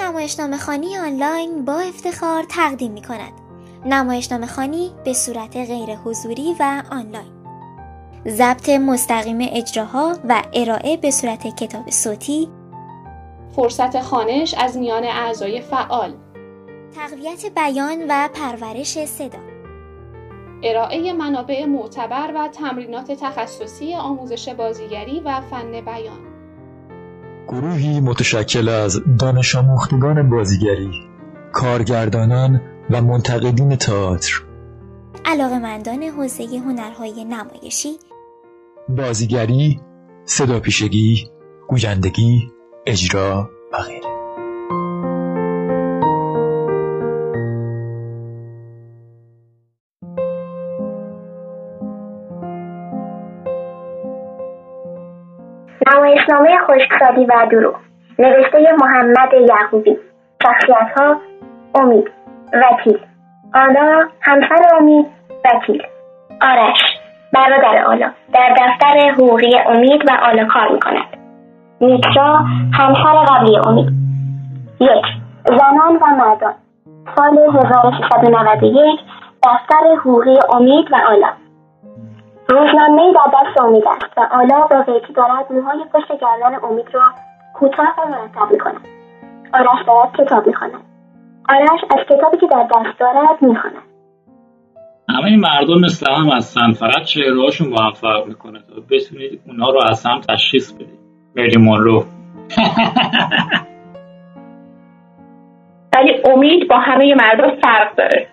نمایشنامه خانی آنلاین با افتخار تقدیم می کند. نمایشنامه خانی به صورت غیر حضوری و آنلاین. ضبط مستقیم اجراها و ارائه به صورت کتاب صوتی فرصت خانش از میان اعضای فعال تقویت بیان و پرورش صدا ارائه منابع معتبر و تمرینات تخصصی آموزش بازیگری و فن بیان گروهی متشکل از دانش آموختگان بازیگری کارگردانان و منتقدین تئاتر. علاقمندان حوزه هنرهای نمایشی. بازیگری صدا پیشگی گویندگی اجرا و غیره. نمایشنامه خشکسالی و دروغ. نوشته محمد یعقوبی. شخصیت ها امید وکیل. آنا همسر امید وکیل. آرش برادر آلا در دفتر حقوقی امید و آلا کار می‌کند. میترا همسر قبلی امید. یک زنان و مردان. سال 1391 دفتر حقوقی امید و آلا روزنامه در دست امید است و آلا با قیچی دارد موهای پشت گردن امید را کوتاه و مرتب می‌کند آرش دارد کتاب می‌خواند. آرش از کتابی که در دست دارد می‌خواند. همه این مردم مثل هم هستن. فقط چهرهاشون با هم فرق می‌کنه. تا بتونید اونا رو از هم تشخیص بدید. مری مونرو. ولی امید با همه مردم فرق داره.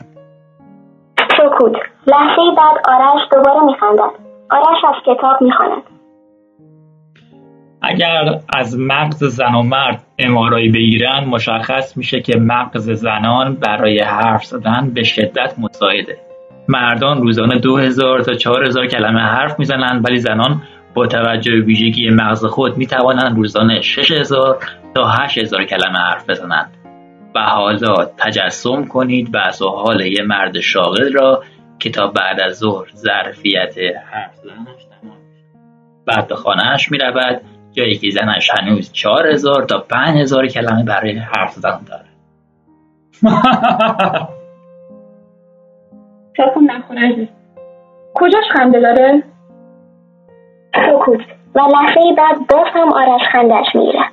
سکوت. لحظه بعد آرش دوباره میخندد. آرش از کتاب می‌خواند. اگر از مغز زن و مرد امارایی بگیرن مشخص میشه که مغز زنان برای حرف زدن به شدت مساعده مردان روزانه 2000 تا 4000 کلمه حرف می‌زنند ولی زنان با توجه به ویژگی مغز خود می‌توانند روزانه 6000 تا 8000 کلمه حرف بزنند. و حالا تجسم و از حال یه مرد شاغل را که تا بعد از ظهر ظرفیت حرف زدنش تمام بعد به خانهاش می رود جایی که زنش هنوز چهار هزار تا پنج هزار کلمه برای حرف زدن داره. کن نخوره کجاش خنده داره؟ سکوت و لحظه بعد باز هم آرش خندش می‌گیره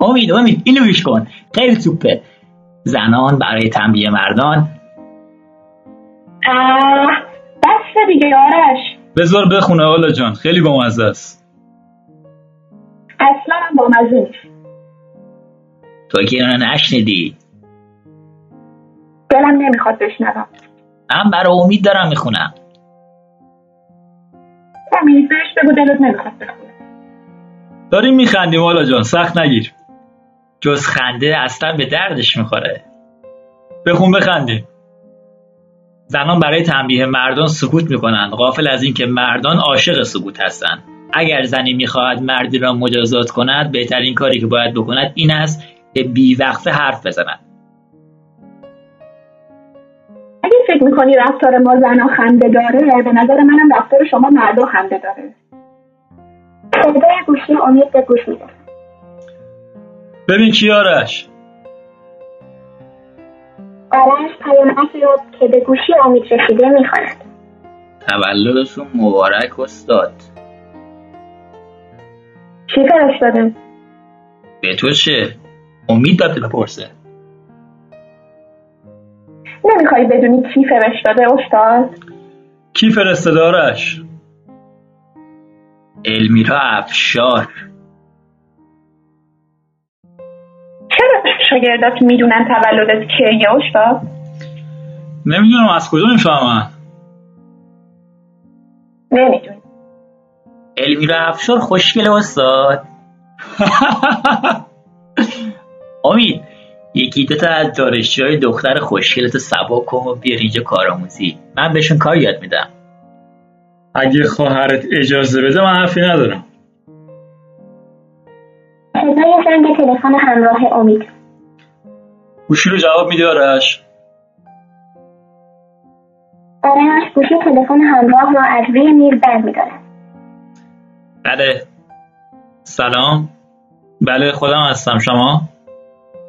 امید امید اینو گوش کن. خیلی سوپه زنان برای تنبیه مردان. بس دیگه آرش. بذار بخونه حالا جان. خیلی بامزه است. اصلا بامزه نیست. تو که اینو نشنیدی؟ دلم نمی‌خواد بشنوم. من برای امید دارم می‌خونم. امید بهش بگو دلت نمی‌خواد بخونه. داریم میخندیم حالا جان سخت نگیر. جز خنده اصلا به دردش می‌خوره. بخون بخندیم. زنان برای تنبیه مردان سکوت می‌کنند غافل از اینکه مردان عاشق سکوت هستند اگر زنی می‌خواهد مردی را مجازات کند بهترین کاری که باید بکند این است که بیوقفه حرف بزند. اگه فکر می‌کنی رفتار ما زنها خنده داره به نظر منم رفتار شما مردا خنده داره صدای گوشی امید به گوش میده ببین کیارش آرش پیامکی رو که به گوشی امید رسیده می‌خواند تولدشون مبارک استاد چی فرستاده؟ به تو چه؟ امید داده بپرسه نمی‌خوای بدونی کی فرستاده استاد؟ کی فرستاده آرش؟ المیرا افشار. چرا شاگردات می‌دونن تولدت کیه؟ استاد؟ نمی‌دونم از کجا می‌فهمن؟ نمی‌دونی المیرا افشار خوشگله استاد. امید یکی دو تا از دارشجوی های دختر خوشگلت سبا کن و بیار اینجا کارآموزی من بهشون کار یاد میدم. اگه خواهرت اجازه بده من حرفی ندارم. صدای زنگ تلفن همراه امید. گوشی رو جواب میده آرش؟ آرش گوشی تلفن همراه را از روی میدارد بله. سلام. بله خودم هستم. شما؟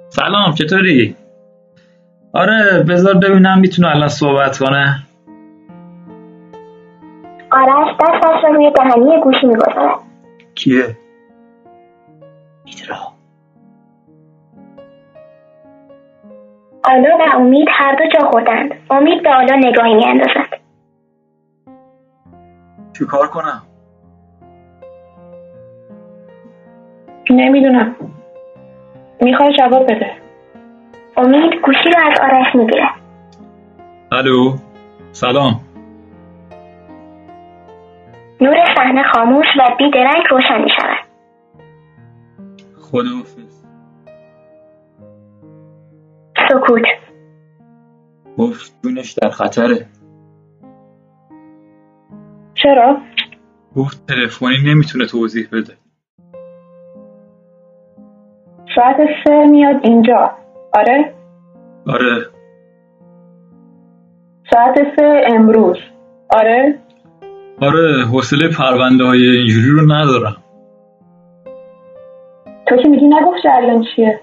سلام چطوری؟ آره بذار ببینم می‌تونه الان صحبت کنه. آرش دستش را روی دهنی گوشی می‌گذارد کیه؟ ایدرا آلا و امید هر دو جا خوردند. امید به آلا نگاهی میاندازد. چی کار کنم؟ نمی‌دونم. می‌خوای جواب بده. امید گوشی را از آرش می‌گیرد الو سلام. نور صحنه خاموش و بیدرنگ روشن می شود خداحافظ. سکوت. گفت جونش در خطره. چرا؟ گفت تلفنی نمی‌تونه توضیح بده. ساعت سه میاد اینجا. آره؟ آره. ساعت سه امروز. آره؟ آره حوصله پرونده های اینجوری رو ندارم. تو که میگی نگفت جریان چیه؟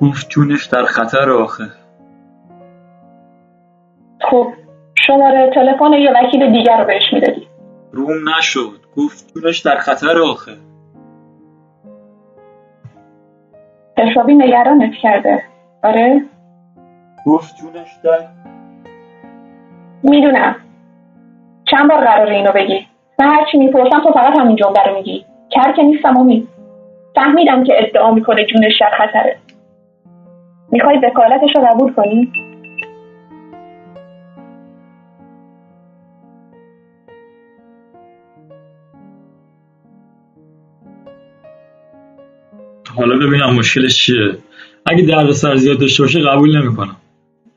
گفت جونش در خطر آخه. خب شماره تلفن یه وکیل دیگر رو بهش می‌دادی. روم نشد. گفت جونش در خطر آخه. حسابی نگرانت کرده. آره؟ گفت جونش در می‌دونم. چند بار قراره اینو بگی؟ من هرچی می‌پرسم تو فقط همین جمله رو میگی. کر که نیستم امید فهمیدم که ادعا می‌کنه جونش در خطره. می‌خوای وکالتش رو قبول کنی؟ حالا ببینم مشکلش چیه. اگه دردسر زیاد داشته باشه قبول نمی‌کنم.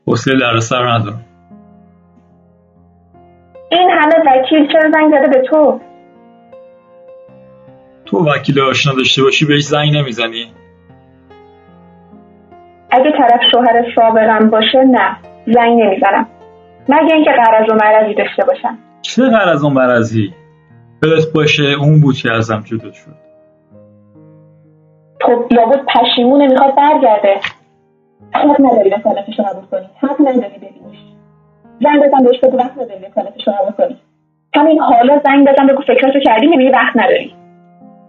حوصله دردسر ندارم. این همه وکیل چرا زنگ زده به تو؟ تو وکیل آشنا داشته باشی بهش زنگ نمی‌زنی. اگه طرف شوهر سابقم باشه نه زنگ نمی‌زنم. مگه اینکه قرض و مرضی داشته باشم. چه از اون مرضی؟ یادت باشه اون بود که ازم جدا شد. خب لابد پشیمونه می‌خواد برگرده. حق نداری وکالتش رو قبول کنی حق نداری ببینیش. زنگ بزن بهش بگو وقت نداری وکالتش رو قبول کنی همین حالا زنگ بزن بگو فکراتو کردی می‌بینی وقت نداری.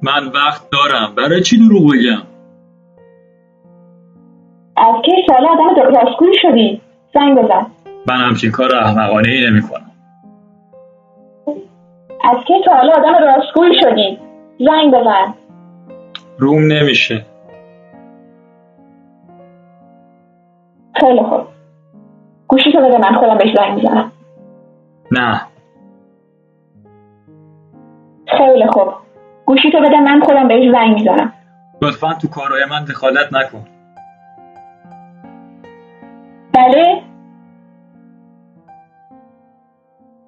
من وقت دارم. برای چی دروغ بگم؟ از کی؟ سالا آدم راستگویی شدی. زنگ بزن. من همچین کار احمقانه ای نمی کنم از کی؟ تا حالا آدم راستگویی شدی. زنگ بزن. روم نمیشه. خیلی خوب. گوشی تو بده من خودم بهش زنگ می‌زنم. نه. خیلی خوب. گوشی تو بده من خودم بهش زنگ می‌زنم. لطفا تو کارهای من دخالت نکن. بله؟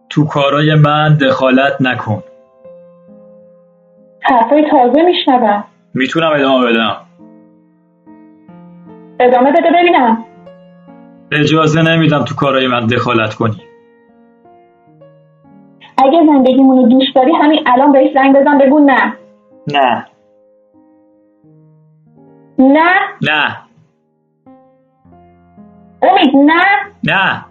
تو کارهای من دخالت نکن. حرفای تازه میشنوم. می‌تونم ادامه بدم. ادامه بده ببینم. اجازه نمیدم تو کارهای من دخالت کنی. اگه زندگیمون رو دوست داری همین الان بهش زنگ بزن بگو نه. نه. نه؟ نه. امید نه؟ نه.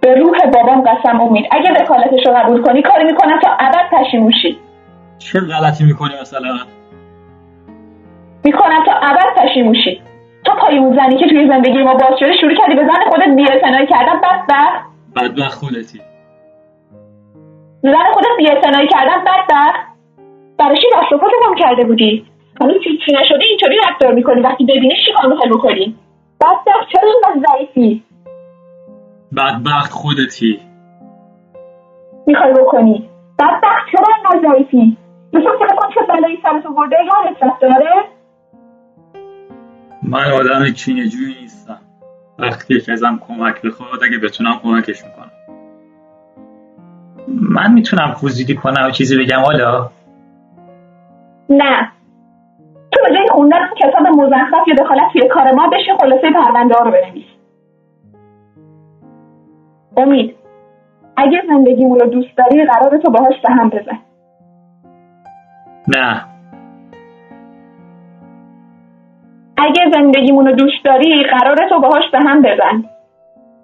به روح بابام قسم امید. اگه وکالتش رو قبول کنی کاری می‌کنم تا ابد پشیمون شی. چه غلطی می‌کنی مثلا؟ می‌کنم تا ابد پشیمون تو پای اون زنی که توی زندگی ما باز شده شروع کردی به زن خودت بی‌اعتنایی کردن بدبخت بدبخت خودتی. زن خودت بی‌اعتنایی کردن بدبخت برای چی پاتو گم کرده بودی؟ هنوز چی نشده اینطوری رفتار می‌کنی وقتی ببینیش چیکار می‌خوای بکنی؟ بدبخت چرا اینقدر ضعیفی؟ بدبخت خودتی. می‌خوای بکنی؟ بدبخت چرا اینقدر ضعیفی؟ مثل فکر کن چه بلایی سرت آورده یادت رفته آره؟ من آدم کینه‌جویی نیستم. وقتی که ازم کمک بخواد اگه بتونم کمکش می‌کنم. من می‌تونم فوزیدی کنم و چیزی بگم حالا؟ نه. تو به جای خوندن کتاب مزخرف یا دخالت توی کار ما بشین خلاصه پرونده ها رو بنویس. امید اگه زندگیمون رو دوست داری قرار تو باهاش به هم بزن. نه. اگه زندگیمونو دوست داری قراره تو باهاش به هم بزن.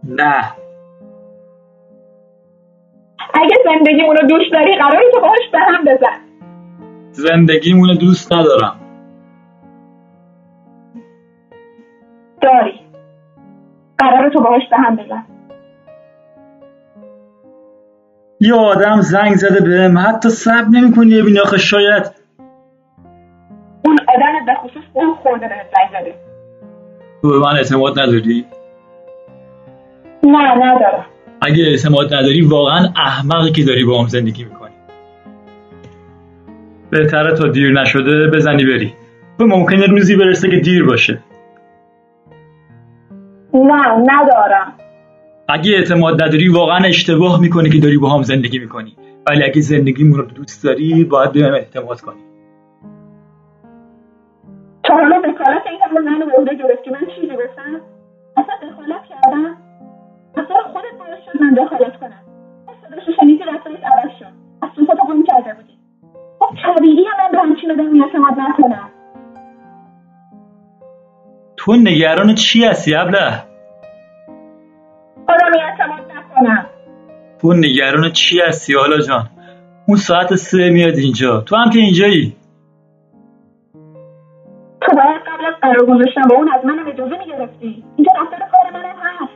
نه. اگه زندگیمونو دوست داری قراره تو باهاش به هم بزن. زندگیمونو دوست ندارم. داری. قراره تو باهاش به هم بزن. یه آدم زنگ زده بهم حتی صبر نمی‌کنی ببینی آخه شاید اون آدم به خصوص اون خورده بهت زنگ زده تو به من اعتماد نداری؟ نه ندارم. اگه اعتماد نداری واقعا احمقی که داری با هم زندگی می‌کنی. بهتره تا دیر نشده بزنی بری. و ممکنه روزی برسه که دیر باشه. نه ندارم. اگه اعتماد نداری واقعا اشتباه می‌کنی که داری با هم زندگی می‌کنی. ولی اگه زندگیمون رو دوست داری باید بهم اعتماد کنی. تا حالا وکالت این همه به عهده گرفتی من چیزی گفتم اصلا دخالت کردم. اصلا خودت باعث شد من دخالت کنم. صداشو شنیدی رفتارت عوض شد. از تو خودت قوم کرده بودی. خب طبیعی هم من به همچین آدمی اعتماد نکنم. تو نگران چی هستی ابله؟ آدمی اعتماد نکنم. تو نگران چی هستی حالا جان؟ اون ساعت سه میاد اینجا. تو هم که اینجایی؟ تو باید قبل از قرار گذاشتن با اون از منم اجازه می‌گرفتی. اینجا رفتار کار منم هست.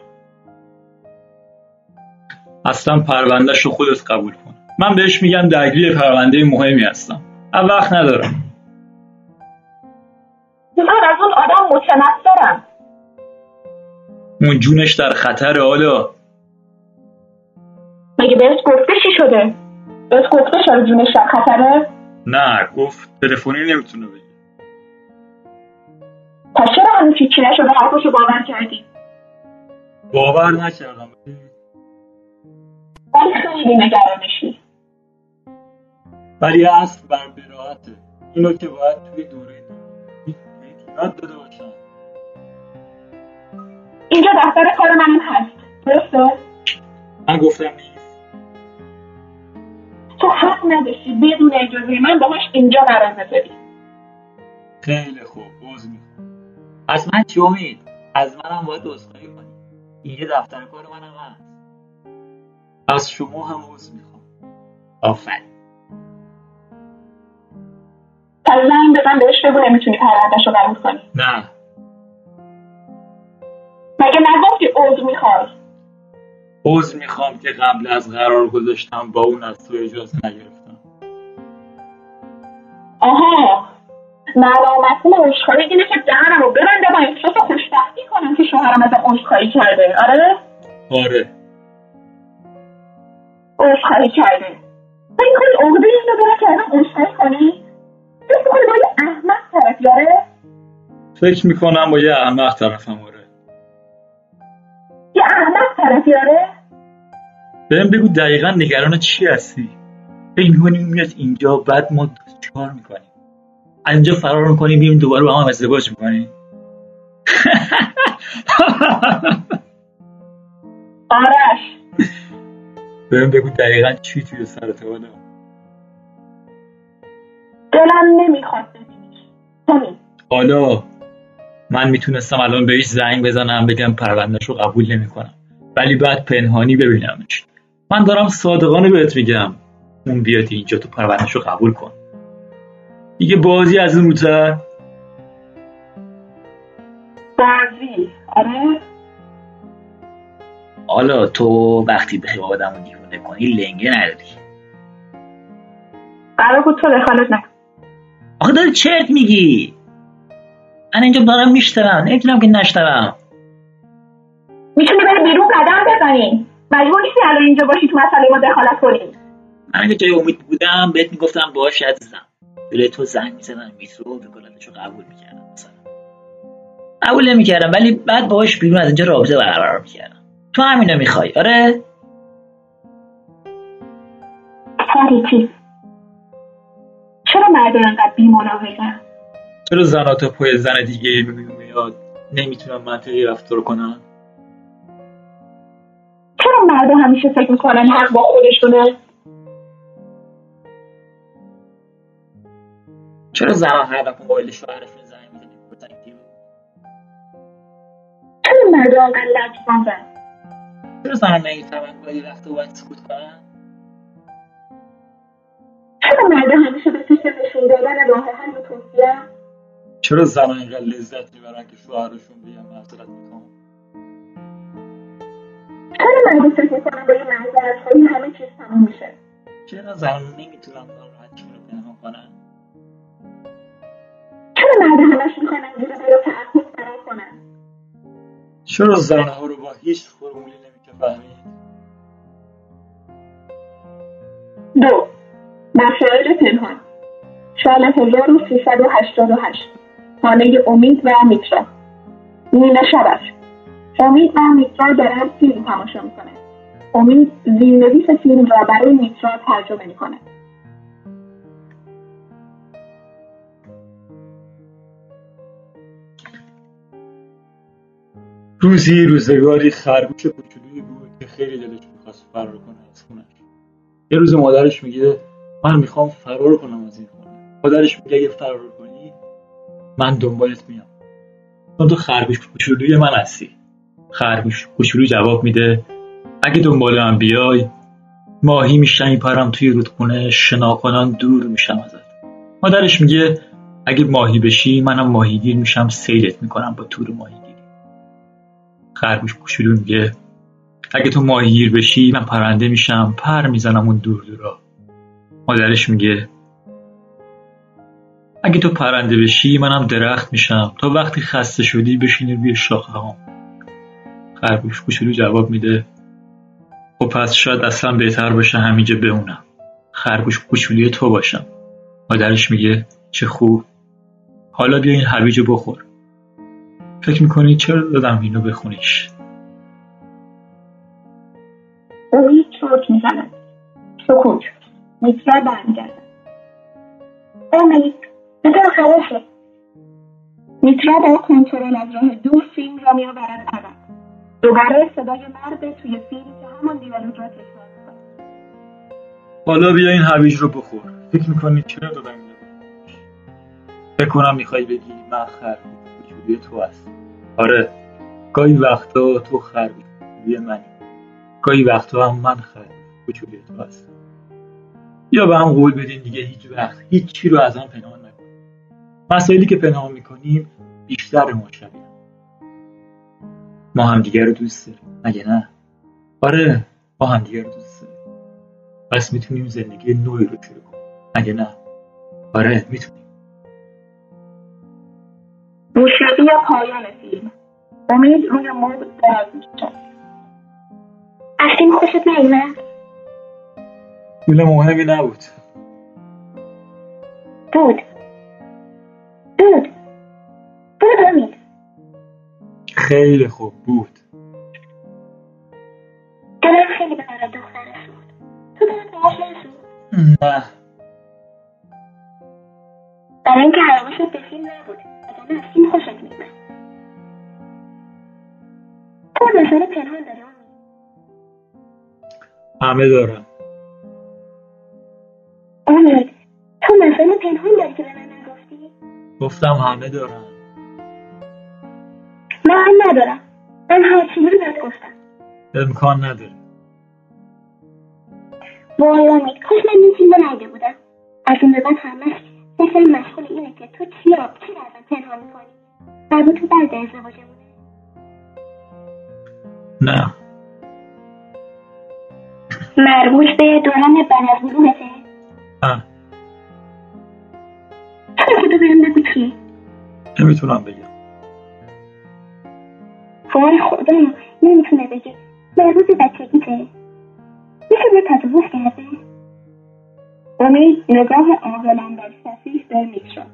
اصلا پروندهش رو خودت قبول کن. من بهش میگم درگیر پرونده مهمی هستم. من وقت ندارم. من از اون آدم متنفرم. اون جونش در خطر حالا. مگه بهت گفته چی شده؟ بهت گفته شده جونش در خطره؟ نه گفت تلفنی نمی‌تونه بگی پس چرا هنوز هیچی نشده؟ حرفشو باور کردی؟ باور نکردم. ولی خیلی نگرانشی ولی اصل بر براعته اینو که باید توی دوره یاد داده باشم. اینجا دفتر کار منم هست. درسته؟ من گفتم نیست. تو حق نداشتی بدون اجازه من باهاش اینجا قرار بذاری. خیلی خوب عذر از من چی امید از منم باید عذرخواهی کنی. اینجا دفتر کار منم هست. از شما هم عذر می‌خوام. آفرین. پس زنگ بزن بهش بگو نمی‌تونی پروندهش رو قبول کنی نه. مگه نگفتی عذر می‌خوای عذر می‌خوام که قبل از قرار گذاشتم با اون از تو اجازه نگرفتم. آها. ملامتون عذرخواهی اینه که دهنم رو ببنده با احساس خوشبختی کنم که شوهرم ازم عذرخواهی کرده. آره؟ آره. عذرخواهی کرده تو این کاری عقده اینو داره که ازم عذرخواهی کنی؟ فکر می‌کنی با یه احمق طرفی آره فکر می‌کنم با یه احمق طرفم آره. یه احمق طرفی آره بهم بگو دقیقا نگران چی هستی؟ فکر می‌کنی میاد اینجا بعد ما چیکار می‌کنیم؟ از اینجا فرار می‌کنیم میریم دوباره با هم ازدواج می‌کنیم آرش. بهم بگو دقیقا چی توی سرت حالا دلم نمی‌خواد ببینیش. حالا من می‌تونستم الان بهش زنگ بزنم بگم پروندهش رو قبول نمی‌کنم. ولی بعد پنهانی ببینمش. من دارم صادقانه بهت میگم. اون بیاد اینجا تو پروندهش رو قبول کن. دیگه بازی از اون روتر بازی. آره. حالا تو وقتی بخوای آدم رو دیوونه کنی لنگه نداری. قرار بود تو دخالت نکن. آخه داری چرت میگی؟ من اینجا دارم میشترم. نمی‌تونم که نشترم. می‌تونی بری بیرون قدم بزنی. مجبور نیستی الان اینجا باشی تو مسئله ما دخالت کنی. من اگه جای امید بودم بهت می‌گفتم باش عزیزم. جلوی تو زنگ می‌زدم میترو وکالتشو قبول می‌کردم مثلا. قبول نمی‌کردم ولی بعد باهاش بیرون از اینجا رابطه برقرار می‌کردم تو همینو می‌خوای آره؟ فریتی چرا مردم انقدر بیمناهزن چرا زنها تا پای زن دیگه میاد؟ نمی‌تونم منطقی رفتار کنن؟ چرا مردم همیشه فکر می‌کنن حق با خودشونه؟ چرا زنان هر وقت موبایل شوهرشون زنگ می‌زنه بزنگ تیبو چرا مردم انقدر لجبازن چرا زنان نمی‌فهمن گاهی وقتا باید سکوت کنن؟ چرا مردم همیشه به فکر نشون دادن راه حل و توصیه. چرا زنان اینقدر لذت می‌برن که شوهرشون بگن معذرت می‌خوام چرا مردم فکر می‌کنن با یه معذرت خواهی همه چیز تموم میشه. چرا زنان نمی‌تونن ناراحتیشون رو پنهان کنن؟ چرا مردم همش می‌خوان از زیر بلا تعهد فرار کنن چرا زنها رو با هیچ فرمولی نمیشه فهمید دو مسائل پنهان سال 1388 خانه امید و میترا. نیمه شب است امید و میترا دارن فیلم تماشا می‌کنه امید زیرنویس فیلم را برای میترا ترجمه می‌کنه. روزی روزگاری خرگوش کوچولویی بود که خیلی دلش می‌خواست فرار کنه از خونش. یه روز مادرش میگه من می‌خوام فرار کنم از این خونه. مادرش میگه اگه فرار کنی من دنبالت میام. چون تو خرگوش کوچولوی من هستی. خرگوش کوچولو جواب میده اگه دنبال من بیای ماهی میشم میپرم توی رودخونه شناکنان دور میشم ازت. مادرش میگه اگه ماهی بشی منم ماهیگیر میشم سیلت می‌کنم با تور ماهیگیری خرگوش کوچولو میگه اگه تو ماهیگیر بشی من پرنده میشم پر می‌زنم اون دور دورا. مادرش میگه اگه تو پرنده بشی منم درخت میشم. تا وقتی خسته شدی بشینی روی شاخه هم خرگوش کوچولو جواب میده خب پس شاید اصلا بهتر باشه همینجا بمونم. خرگوش کوچولی تو باشم. مادرش میگه چه خوب. حالا بیا این هویجو بخور. فکر می‌کنی چرا دادم اینو بخونیش امید چرت می‌زند سکوت. میترا برمیگردد امید بذار خلاصه میترا با کنترل از راه دور فیلم را میآورد عقب دوباره صدای مرد توی فیلم که همان دیالوگ را تکرار می‌کند حالا بیا این هویج رو بخور. فکر می‌کنی چرا دادم فکر کنم می‌خوای بگی من خرگوش کوچولی تو هست. آره گاهی وقتا تو کوچولی منی. گاهی وقتا هم من خرگوش کوچولی تو هستم یا به هم قول بدین دیگه هیچ وقت هیچ چی رو از هم پنهان نکنیم. مسائلی که پنهان می‌کنیم بیشتر ما شبیه ما هم دیگه رو دوست داریم. مگه نه؟ آره ما هم دیگه رو دوست داریم. پس می‌تونیم زندگی نوعی رو شروع کنیم. مگه نه؟ آره می‌تونیم. موسیقی پایان فیلم. امید روی مبل دراز می‌کشد از فیلم خوشت نیومد؟ پول مهمی نبود. بود. بود. بود امید. خیلی خوب بود. دلم خیلی برای دختر سوخت تو دلت بهش نسوخت نه. برای اینکه حواست به فیلم نبود. وگرنه از فیلم خوشت میومد تو مسئله پنهان داری همه دارم امید تو مسئله پنهان داری که به من نگفتی؟ گفتم همه دارم من ندارم. من هر چیزی رو بهت گفتم. امکان نداره. وای امید کاش من این رو ندیده بودم. از این به بعد همش فکرم مشغول اینه که تو چی را چی را ازم پنهان می‌کنی مربوط به بعد ازدواجمونه نه. مربوط به دوران بعد از نه تو خدا بهم بگو چیه نمی‌تونم بگم. وای خدا نمی‌تونه بگه. مربوط به بچگیته میشه به تجاوز کرده. امید نگاه عاقلانه صفیح به میترا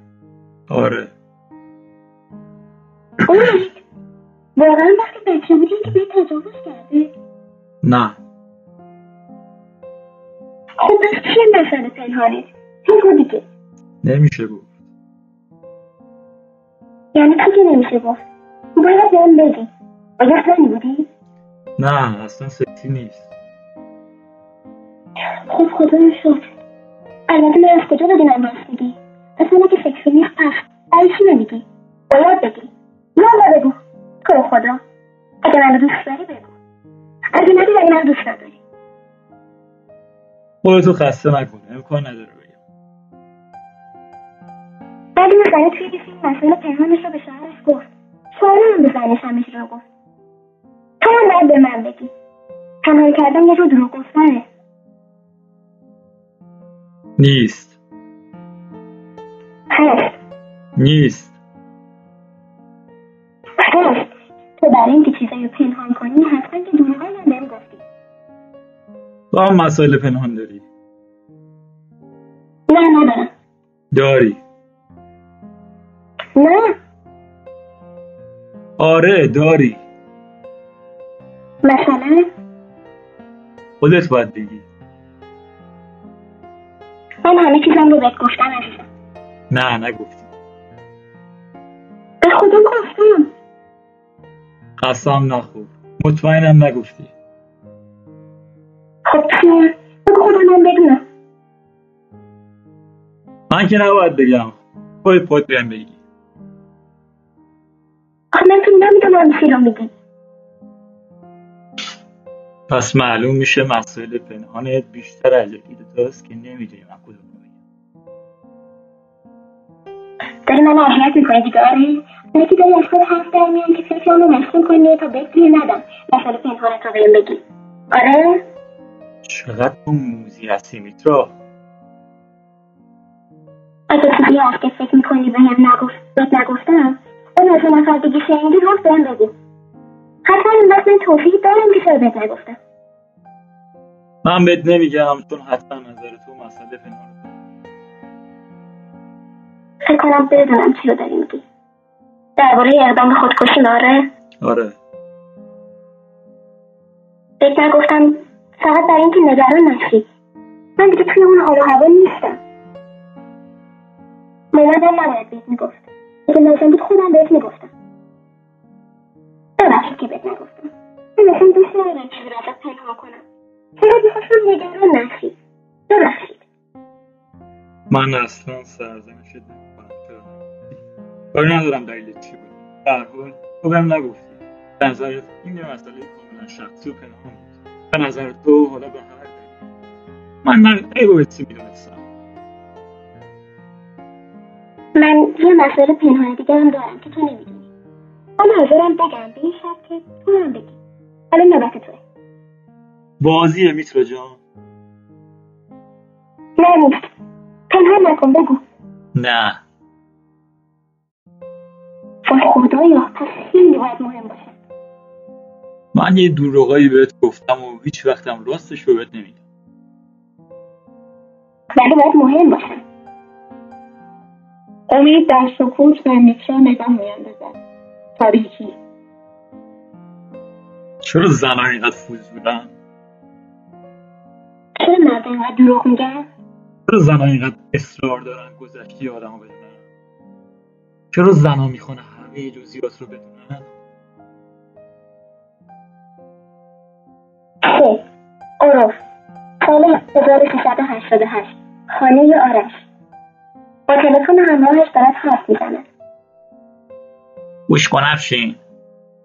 آره. امید واقعا وقتی بچه بودی که به تجاوز کرده؟ نه. خب چیه مسئله پنهانت بگو دیگه. نمیشه گفت. یعنی تو که نمیشه گفت باید بهم بگی آیا زنی بودی؟ نه اصلا سکسی نیست. خب خدا شکر. البته من از کجا بدونم راست میگی اصلا که فکری نیست پس برای چی نمیگی؟ باید بگی. یالا بگو. تو خدا. اگه منو دوست داری بگو. اگه نداری اگه من دوست نداری. خودتو خسته نکنه امکان نداره بگم. ولی مثلا توی یه فیلم مسئله پنهانش رو به شوهرش گفت. شوهر هم به زنش همه رو گفت. تو هم باید به من بگی. پنهان کردن یه جو دروغ گفتنه نیست. هست نیست. هست تو برای اینکه چیزایی رو پنهان کنی حتما که دروغایی هم بهم گفتی. تو هم مسائل پنهان داری. نه ندارم. داری. نه. آره داری. مثلا؟ خودت باید بگی. من همه چیزم رو بهت گفتم عزیزم. نه نگفتی. به خودم گفتم قسم نخور. مطمئنم نگفتی. خب چیه؟ بگو خودم من بدونم. من که نباید بگم. خودت باید بهم بگی. آخه من تو نمی‌دونم چی رو میگی. پس معلوم میشه مسائل پنهانت بیشتر از یکی دوتاست که نمی‌دونی من کدوم داری من اذیت می‌کنی دیگه آره داری؟ که داری از خود حرف در میان که فکرم رو مشغول کنی تا بهت گیر ندم. مسئله پنهانت رو بهم بگی آره؟ چقدر تو موزی هستی میترا؟ اگه چیزی هست که فکر می‌کنی بهم نگفت بهت نگفتم؟ اون از اون نفر دیگه شنیدی رو بهم بگو. حتما این وقت من توفیق دارم که چرا بهت نگفتم. من بهت نمیگم چون حتما نظر تو مسئله پنهان فکر کنم بدونم چی رو داری میگی. درباره اقدام به خودکشی آره؟ آره. فکر نگفتم فقط برای اینکه نگران نشی. من دیگه توی اون حال و هوا نیستم. مامانم نباید بهت می‌گفت اگه لازم بود خودم بهت می‌گفتم. ببخشید که بهت نگفتم. من اصلا دوست ندارم چیزی رو ازت پنهان کنم؟ فقط می‌خواستم نگران نشی؟ ببخشید. من اصلا سرزنشت نمی‌کنم کاری ندارم دلیل چی بود. در حال تو بهم نگفتی. به نظرت این یه مسئله کاملا شخصی و پنهان بود. به نظر تو حالا به هر دلیل من من ای باید چی می‌دونستم؟ من یه مسئله پنهان دیگه هم دارم که تو نمی‌دونی. اما حاضرم بگم. به این شرط که تو هم بگی. حالا نوبت توه. بازیه میترا جان. نه نیست پنهان نکن بگو. نه. وای خدایا پس خیلی باید مهم باشه. من یه دروغایی بهت گفتم و هیچ وقتم راستش رو بهت نمیگم. ولی باید مهم باشه. امید در سکوت به میترا نگاه میاندازد. تاریکی چرا زنان اینقدر فضولن چرا مرد اینقدر دروغ میگن؟ چرا زنان اینقدر اصرار دارن گذشته آدمو بدونن؟ چرا زنها می‌خوان همه جزئیات رو بدونن؟ خب عرف. سال 1388 خانه آرش. با تلفن همراهش دارد حرف می‌زند. گوش کن افشین.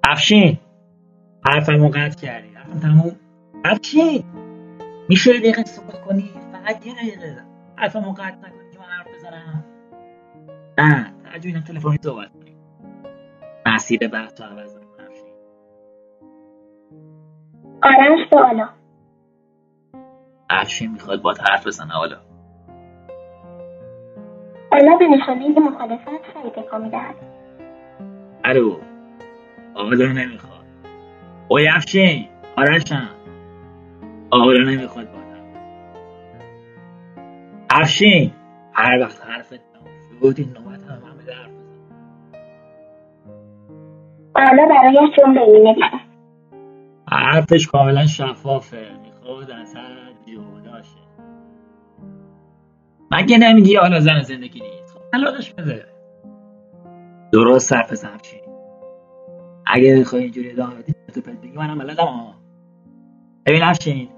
افشین. حرفمو قطع کردی. حرفم تموم. افشین. میشه یه دقیقه سکوت کنی؟ فقط یه دقیقه. حرفمو قطع نکنی که من حرف بزنم. نه ترجیح اینم تلفنی صحبت کنی. مسیر بحث رو عوض آرش به آلا افشین می‌خواد با حرف بزنه حالا. آلا به نشانه مخالفت سری تکان می‌دهد. الو آقا نمی‌خواد. اوی افشین آرشم آقا نمی‌خواد با افشین. هر وقت حرفت تموم شد این نوبت هم من بده حرف بزن. آلا برایش جمله نویسد حرفش کاملا شفافه. می‌خواد اصلا جدا شه. مگه نمیگی حالا زن زندگی نیست؟ خب طلاقش بده درست صرف بزن افشین اگه بخوای اینجوری ادامه بدی تو پت بگی منم بلدم ها ببین افشین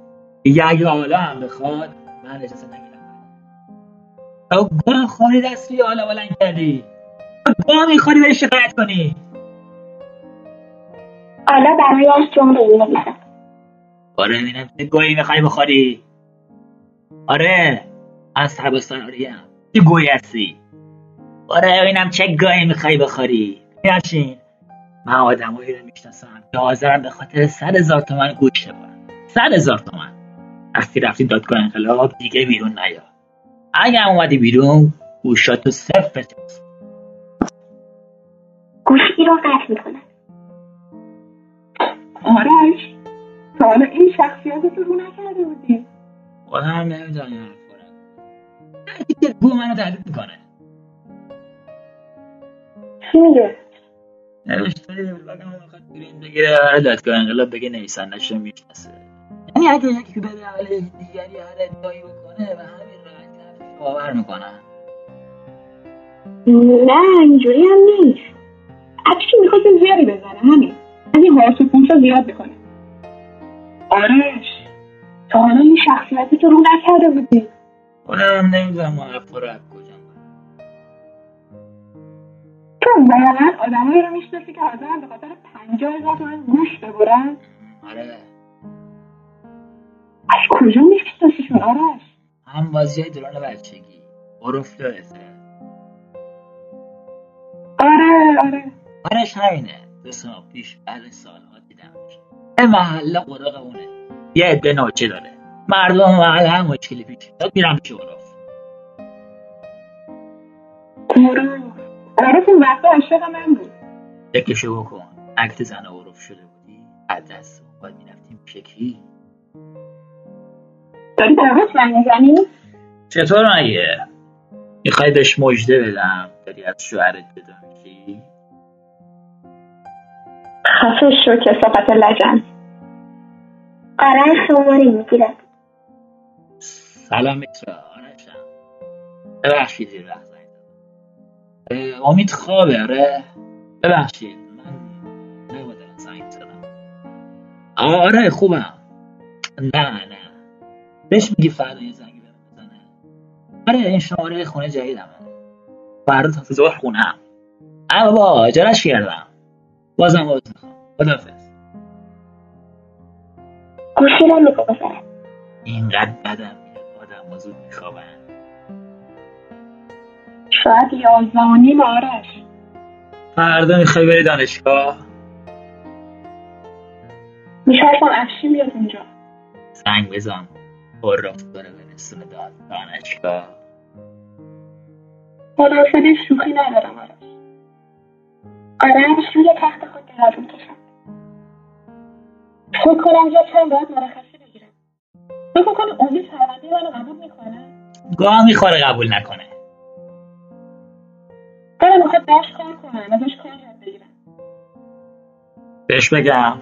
دیگه اگه حالا هم بخواد من اجازه نمیدم او گاه خوری دستی حالا بلند کردی. گاه می‌خوری بری شکایت کنی. حالا برایش جمله ای نویسم آره ببینم چه گویی می‌خوای بخوری. آره از تبستان آریم چه گویی هستی؟ آره ببینم چه گویی می‌خوای بخوری. یاشین من آدمایی رو می‌شناسم. که حاضرن به خاطر صد هزار تومن گوشت بخورن. صد هزار تومن. وقتی رفتی دادگاه انقلاب دیگه بیرون نیا. اگه هم اومدی بیرون گوشاتو صفر بچست گوشی را قطع می‌کنم. آرش تا حالا این شخصیت رو رو نکرده بودی. خودم نمی‌دونم این رو هرکی که گو منو تهدید می‌کنه. چی میگه. نوشته می‌خواد گرین بگیره. برای دادگاه انقلاب بگه نویسندش رو می‌شناسه. یعنی اگه یکی بده علیه دیگری هر ادعایی بکنه و همین حرفش باور می‌کنن نه اینجوری هم نیست. افشین می‌خواد یه زیادی بزنه همین. از این هارس و پوش زیاد بکنه آرش تا حالا این شخصیتی تو رو نکرده بودی. خودم نمی‌دونم ما حرفا رو کجا واقعا آدمایی رو می‌شناسی که حاضرن به خاطر پنجاه هزار تومن گوش ببرن. آره. از کجا میشناسیشون؟ آرش. هم بازی های دوران بچگی. عرف یادته آره آره. آرش همینه. دو سال پیش بعد سالها دیدمش یه محله قراقمونه یه عده ناچه داره. مردم محل هم مشکلی پیش میرم پیش عرف کورو عارف اون وقتا عاشق من بود. فکرشو بکن. عکت زن عرف شده بودی از دست باید می‌رفتیم شکلی داری دعوت من می‌زنی؟ چطور مگه؟ می‌خوای بهش مژده بدم؟ داری از شوهرت جدا میشی؟ خفه شو که صفت لجن. آرش شماره می‌گیرد سلام میترا آرشم ببخشید زیر امید خوابه آره. ببخشید من نبودم زنگ زدم. آره خوبم. نه نه. بهش میگی فردا یه زنگی بهم بزنه. آره این شماره خونه جدیدمه. فردا تا ظهر. خونم اما با اجارش کردم. بازم باز می‌خوام. خدافز گوشی را می‌گذارد اینقدر بدم میاد آدم زود میخوابن. شاید یازده و نیم آرش فردا می‌خوای بری دانشگاه؟ می‌خواستم افشین بیاد اونجا زنگ بزن. عرف داره برسونه داد دانشگاه. خلاصه شوخی ندارم آرش آرش روی تخت خود دراز می‌کشد فکر کنم جا چند باید مرخصی بگیرم. فکر کنم امید پرونده منو قبول می‌کنه. گاه می‌خوره قبول نکنه. دلم می‌خواد باش کار کنم ازش کار یاد بگیرم. بهش بگم.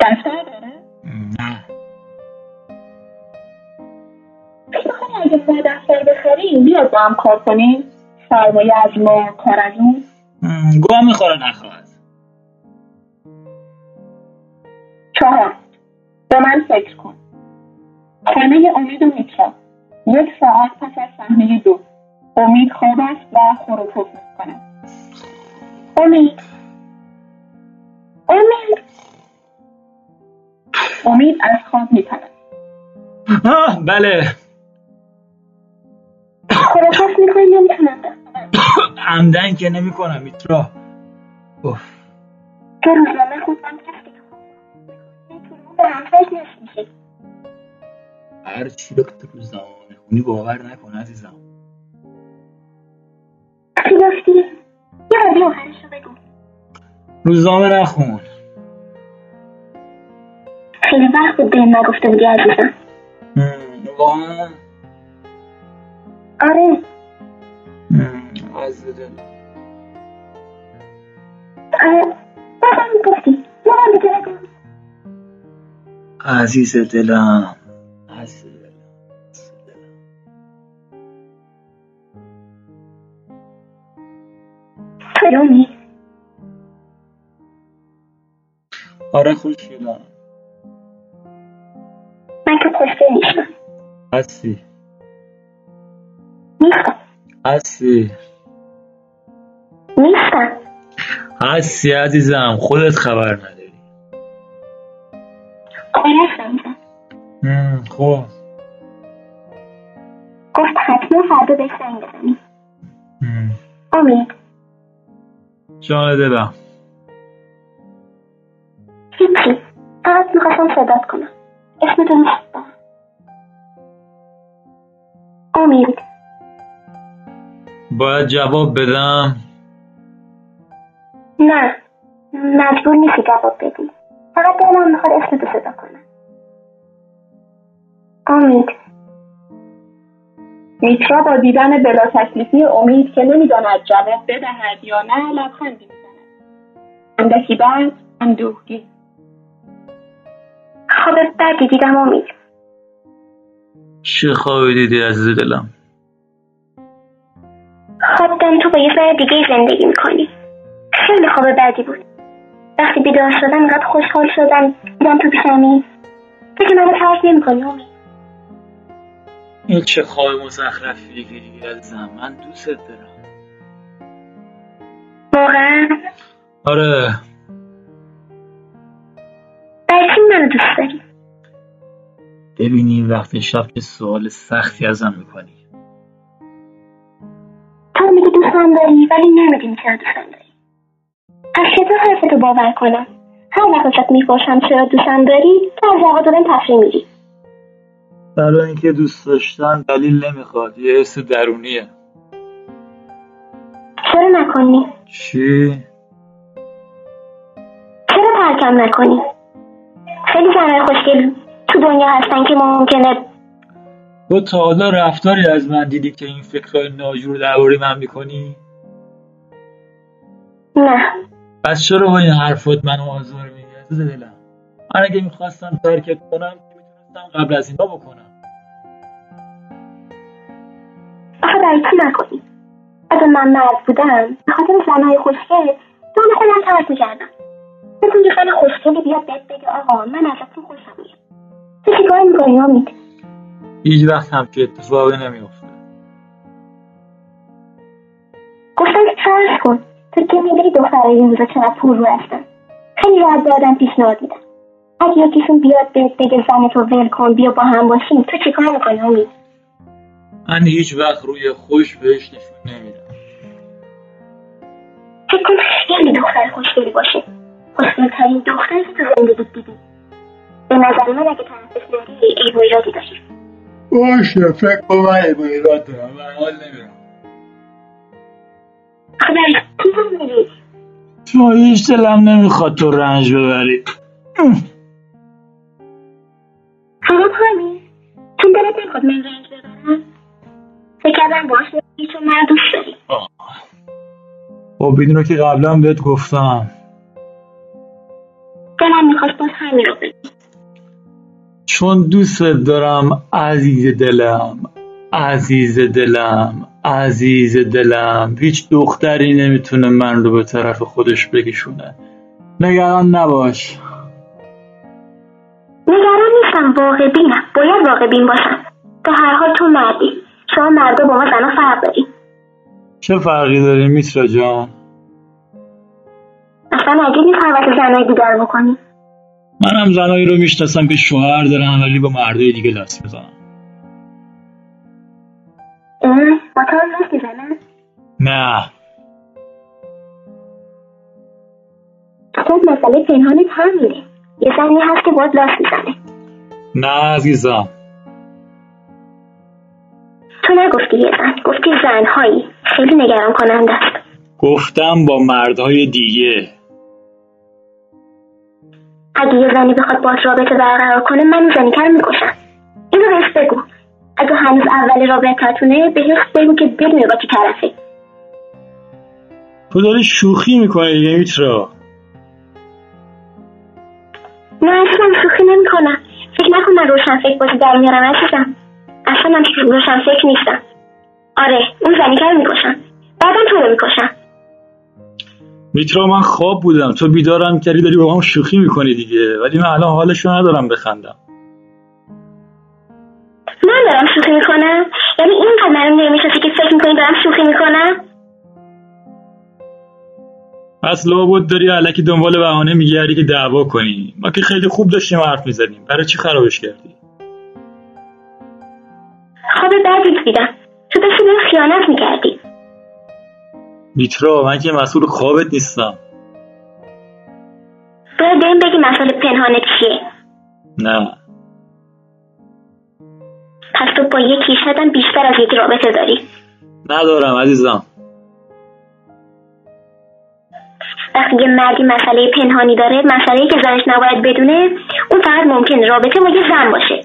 دفتر داره؟ نه. فکر می‌کنی اگه ما دفتر بخریم بیاد با هم کار کنیم سرمایه از ما کار از اون. م، گاه می‌خوره نخواد. چهار. به من فکر کن. خانه امید و میترا. یک ساعت پس از صحنه دو. امید خواب است و خروپوف می‌کنه. امید. امید. امید از خواب میپرد آه بله. خروپاس می‌کنی نمی‌تونم عمدن که نمی کنم میترا تو کسی هم فکر نمیشه هر چی رو که تو روزنامه خونی باور نکن عزیزم. چی گفتی؟ یه باری آخرش رو بگو. روزنامه نخون. خیلی وقت بود بهم نگفته بودی عزیزم واقعا. آره. از دل آره. بازم گفتی. بازم دیگه عزیز دلم. آره خوشگلم من که پشته نیستم هستی. نیستم. هستی. نیستم. هستی عزیزم خودت خبر نداری. زد هم، خب. گفت حتما فردا بهش زنگ بزنی. امید. جان دلم. هیچی فقط می‌خواستم صدات کنم. اسمتو نیستم امید باید جواب بدم؟ نه. مجبور نیستی جواب بدی. فقط دلم می‌خواد اسمتو صدا کنم امید میترا با دیدن بلا تکلیفی امید که نمی‌داند جواب بدهد یا نه لبخندی می‌زند. اندکی بعد اندوهگین خواب بدی دیدم امید. چه خوابی دیدی عزیز دلم؟ خواب دیدم تو با یه زن دیگه زندگی می‌کنی. خیلی خواب بدی بود. وقتی بیدار شدم اینقدر خوشحال شدم. دیدم تو پیشمی فکر منو ترک نمی‌کنی امید؟ این چه خواب مزخرفیه که دیگه عزیزم من دوست دارم. واقعا؟ آره. برای منو دوست داری؟ ببینی وقتی شب که سوال سختی ازم می‌کنی. تو میگی دوستم داری ولی نمی‌دونی چرا دوستم داری. از چطور حرفتو باور کنم؟ هر وقت ازت می‌پرسم چرا دوستم داری تو از جواب دادن تفریح میگی. برای اینکه دوست داشتن دلیل نمی‌خواد. یه حس درونیه. چرا نکنی؟ چی؟ چرا ترکم نکنی؟ خیلی زنهای خوشگل تو دنیا هستن که ممکنه تو تا حالا رفتاری از من دیدی که این فکرهای ناجور درباره من می‌کنی؟ نه. پس چرا با این حرفات منو آزار میدی عزیز دلم؟ من اگه می‌خواستم ترکت کنم که می‌تونستم قبل از اینا بکنم. آخه برای چی نکنی اگه من مرد بودم به خاطر زنهای خوشگل جان خودم ترک می‌کردم. مثل یه زن خوشگلی بیاد بهت بگه آقا من ازتون خوشم میاد. تو چیکار می‌کنی امید هیچ وقت همچه اتفاقی نمیافته. گفتم که فرض کن تو که می‌دونی دخترای این روزا چقدر پول رو هستن خیلی راحت به آدم پیشنهاد میدن. اگه یکیشون بیاد بهت بگه زن تو ول کن بیا با هم باشیم تو چیکار می‌کنی امید من هیچ وقت روی خوش بهش نشون نمیدم. فکر کن خیلی دختر خوشگلی باشه خوشگلترین دختری که تو زندگیت دیدی. به نظر من اگه طرفش نری عیب و ایرادی داشت باشه فکر کن من ایراد دارم من حال نمیرم برای چی زن میری تو هیچ دلم نمی‌خواد تو رنج ببری. فقط همین چون دلت نمی‌خواد من رنج ببرم. فکر کردم باش چون من دوست داری خب رو که قبلا بهت گفتم. دلم می‌خواست باز همین رو بگی چون دوست دارم عزیز دلم عزیز دلم عزیز دلم هیچ دختری نمی‌تونه من رو به طرف خودش بکشونه. نگران نباش. نیستم واقع بینم باید واقع بین باشم. به هر حال تو مردی. شما مردا با ما زنها فرق داری. چه فرقی داره میترا جان؟ اصلا عجیب نیست حوث زنهای دیگر بکنی. منم زنایی رو می‌شناسم که شوهر دارن ولی با مردای دیگه دست می‌زنن. با تو هم نه. خب مسئله پنهانت همینه یه زنی هست که باید لاس می‌زنه. نه عزیزم. تو نگفتی یه زن گفتی زنهایی. خیلی نگران کننده است. گفتم با مردهای دیگه. اگه یه زنی بخواد باید رابطه برقرار کنه من زنی کر می‌کشم. اینو بهش بگو. اگه هنوز اول رابطتونه بهش بگو که بدونه با کی طرفه. تو داری شوخی می‌کنی دیگه میترا نه اصلا شوخی نمی‌کنم. فکر نکن من روشن فکر بازی در میارم عزیزم. اصلا من روشن فکر نیستم. آره اون زنی کر می‌کشم. بعدم تو رو می‌کشم. میترا من خواب بودم. تو بیدارم کردی داری با هم شوخی می‌کنی دیگه. ولی من الان حالشو ندارم بخندم. من دارم شوخی می‌کنم؟ یعنی اینقدر منو نمی‌شناسی که فکر می‌کنی دارم شوخی می‌کنم؟ پس لابد داری علکی دنبال بهانه میگردی که دعوا کنی. ما که خیلی خوب داشتیم حرف می‌زدیم. برای چی خرابش کردی؟ خواب بدی دیدم تو داشتی بهم خیانت می‌کردی. میترا من که مسئول خوابت نیستم. باید بهم بگی مسئله پنهانت چیه. نه. پس تو با یکی شدن بیشتر از یک رابطه داری. ندارم عزیزم. وقتی یه مردی مسئله پنهانی داره مسئله که زنش نباید بدونه اون فقط ممکن رابطه با یه زن باشه.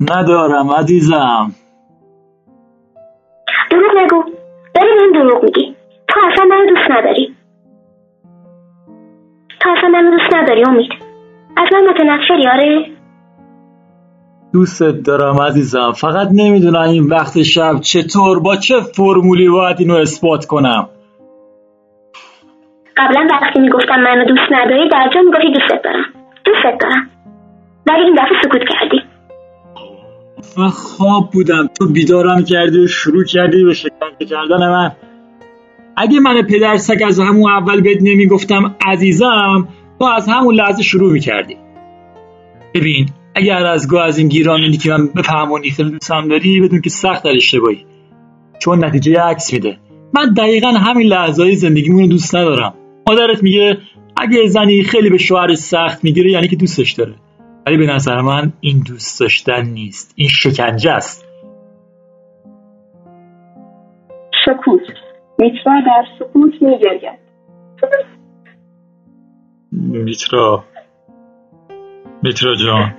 ندارم عزیزم. دروغ نگو. داری بهم دروغ میگی. تو اصلا منو دوست نداری. تو اصلا منو دوست نداری امید. از من متنفری آره؟ دوستت دارم عزیزم. فقط نمی‌دونم این وقت شب چطور با چه فرمولی باید اینو اثبات کنم. قبلا وقتی می‌گفتم منو دوست نداری در جا می‌گفتی دوستت دارم. دوستت دارم. ولی این دفعه سکوت کردی. من خواب بودم. تو بیدارم کردی و شروع کردی به شکنجه کردن من. اگه من پدر سگ از همون اول بهت نمی‌گفتم عزیزم تو از همون لحظه شروع می‌کردی. ببین اگر از گاه از این گیرانی که من بفهمونی خیلی دوستم داری بدون که سخت در اشتباهی. چون نتیجه عکس میده. من دقیقا همین لحظه های زندگیمون دوست ندارم. مادرت میگه اگه زنی خیلی به شوهر سخت می‌گیره یعنی که دوستش داره. ولی به نظر من این دوست داشتن نیست. این شکنجه است. سکوت میترا در سکوت میگرید. میترا. میترا جان.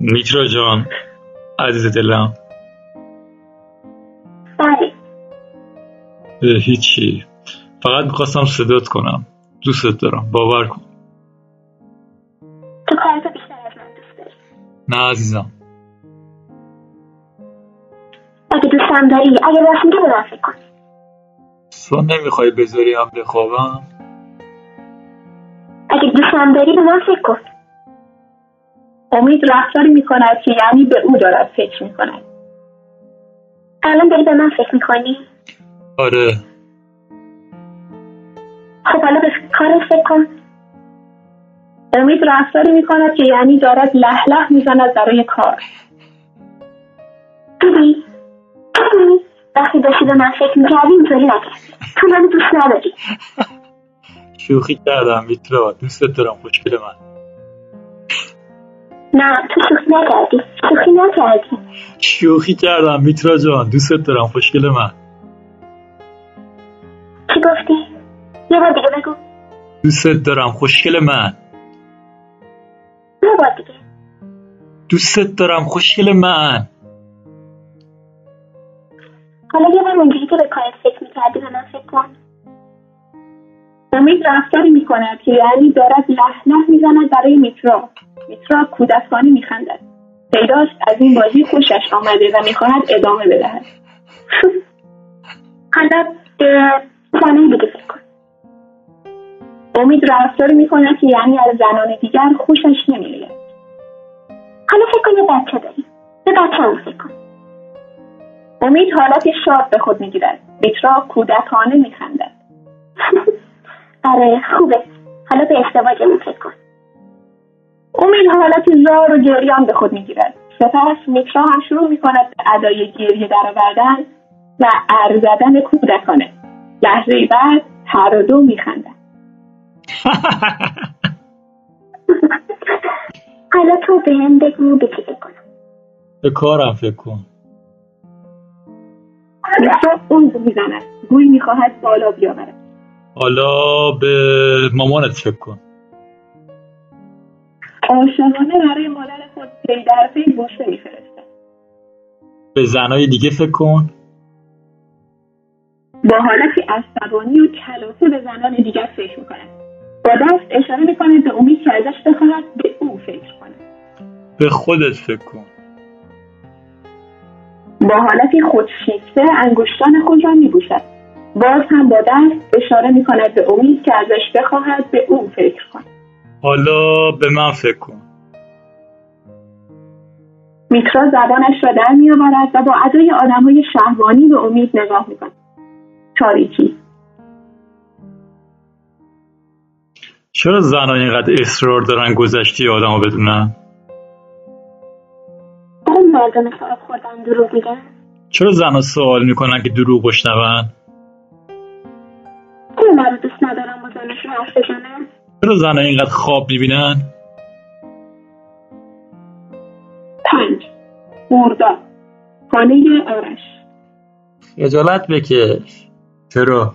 میترا جان. عزیز دلم. بله. هیچی. فقط می‌خواستم صدات کنم. دوستت دارم. باور کن. تو کارتو بیشتر از من دوست داری. نه عزیزم. اگه دوستم داری اگه راست میگه به من فکر کن. تو نمی‌خوای بذاری هم بخوابم؟ اگه دوستم داری به من فکر کن. امید رفتاری می‌کند که یعنی به او دارد فکر می‌کند الان داری به من فکر می‌کنی؟ آره. خب حالا به کارت فکر کن. امید رفتاری می‌کند که یعنی دارد له له می‌زند برای کار دیدی دیدی وقتی داشتی به من فکر می‌کردی اینطوری نکردی تو منو دوست نداری شوخی کردم میترا دوستت دارم خوشگل من نه تو شوخی نکردی شوخی نکردی شوخی کردم میترا جان دوستت دارم خوشگل من چی گفتی یه بار دیگه بگو. دوستت دارم خوشگل من. یه بار دیگه. دوستت دارم خوشگل من. حالا یه بار اونجوری که به کارت فکر می‌کردی به من فکر کن. امید رفتاری می‌کند که یعنی دارد له می‌زند برای میترا میترا کودکانه میخندد. پیداست از این بازی خوشش آمده و می‌خواهد ادامه بدهد. حالا به زنه دیگه فکر کن. امید رفتاری می‌کند که یعنی از زنان دیگر خوشش نمیآید. حالا فکر کن یه بچه داری. به بچه فکر کن. امید حالت شاد به خود می‌گیرد میترا کودکانه میخندد آره خوبه. حالا به ازدواجمون فکر کن. امید حالت زار و گریان به خود می‌گیرد سپس میترا هم شروع می‌کند به ادای گریه درآوردن و ار زدن کودکانه. لحظه بعد هر دو میخندند حالا تو به هم بگو به چی فکر کنم؟ به کارم فکر کن. اون می‌زند گویی می‌خواهد بالا بیاورد. حالا به مامانت فکر کن. عاشقانه برای مادر خود پی در پی بوسه میفرستد به زنای دیگه فکر کن. با حالتی عصبانی و کلافه به زنان دیگر فکر می‌کند با دست اشاره می‌کند به امید که ازش بخواهد به او فکر کند به خودت فکر کن. با حالتی خودشیفته انگشتان خود را میبوسد. باز هم با دست اشاره می‌کند به امید که ازش بخواهد به او فکر کند. حالا به من فکر کن. میترا زبانش را در میآورد و با ادای آدمهای شهوانی به امید نگاه می‌کند. تاریکی. چرا زنان اینقدر اصرار دارن گذشتی آدم بدونن؟ اون مردم خوردن دروغ میگن چرا زنها سوال می‌کنن که دروغ بشنون؟ اون مرا دوست ندارم با زنشون حرف چرا زنها اینقدر خواب می‌بینن؟ پنج مردا خانه آرش خجالت بکش چرا؟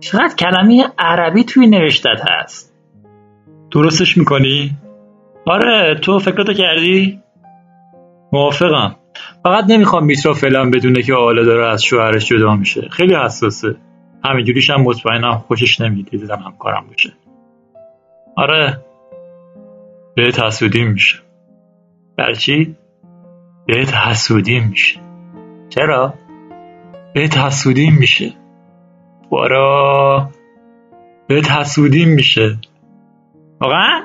چقدر کلمه عربی توی نوشتت هست درستش می‌کنی؟ آره تو فکراتو کردی؟ موافقم. فقط نمی‌خوام میترا فعلا بدونه که آله داره از شوهرش جدا میشه. خیلی حساسه. همینجوریش هم مطمئنم خوشش نمیده دیدم همکارم باشه. آره. بهت حسودیم میشه. برای چی؟ بهت حسودیم میشه. چرا؟ بهت حسودیم میشه. بارا بهت حسودیم میشه. واقعا؟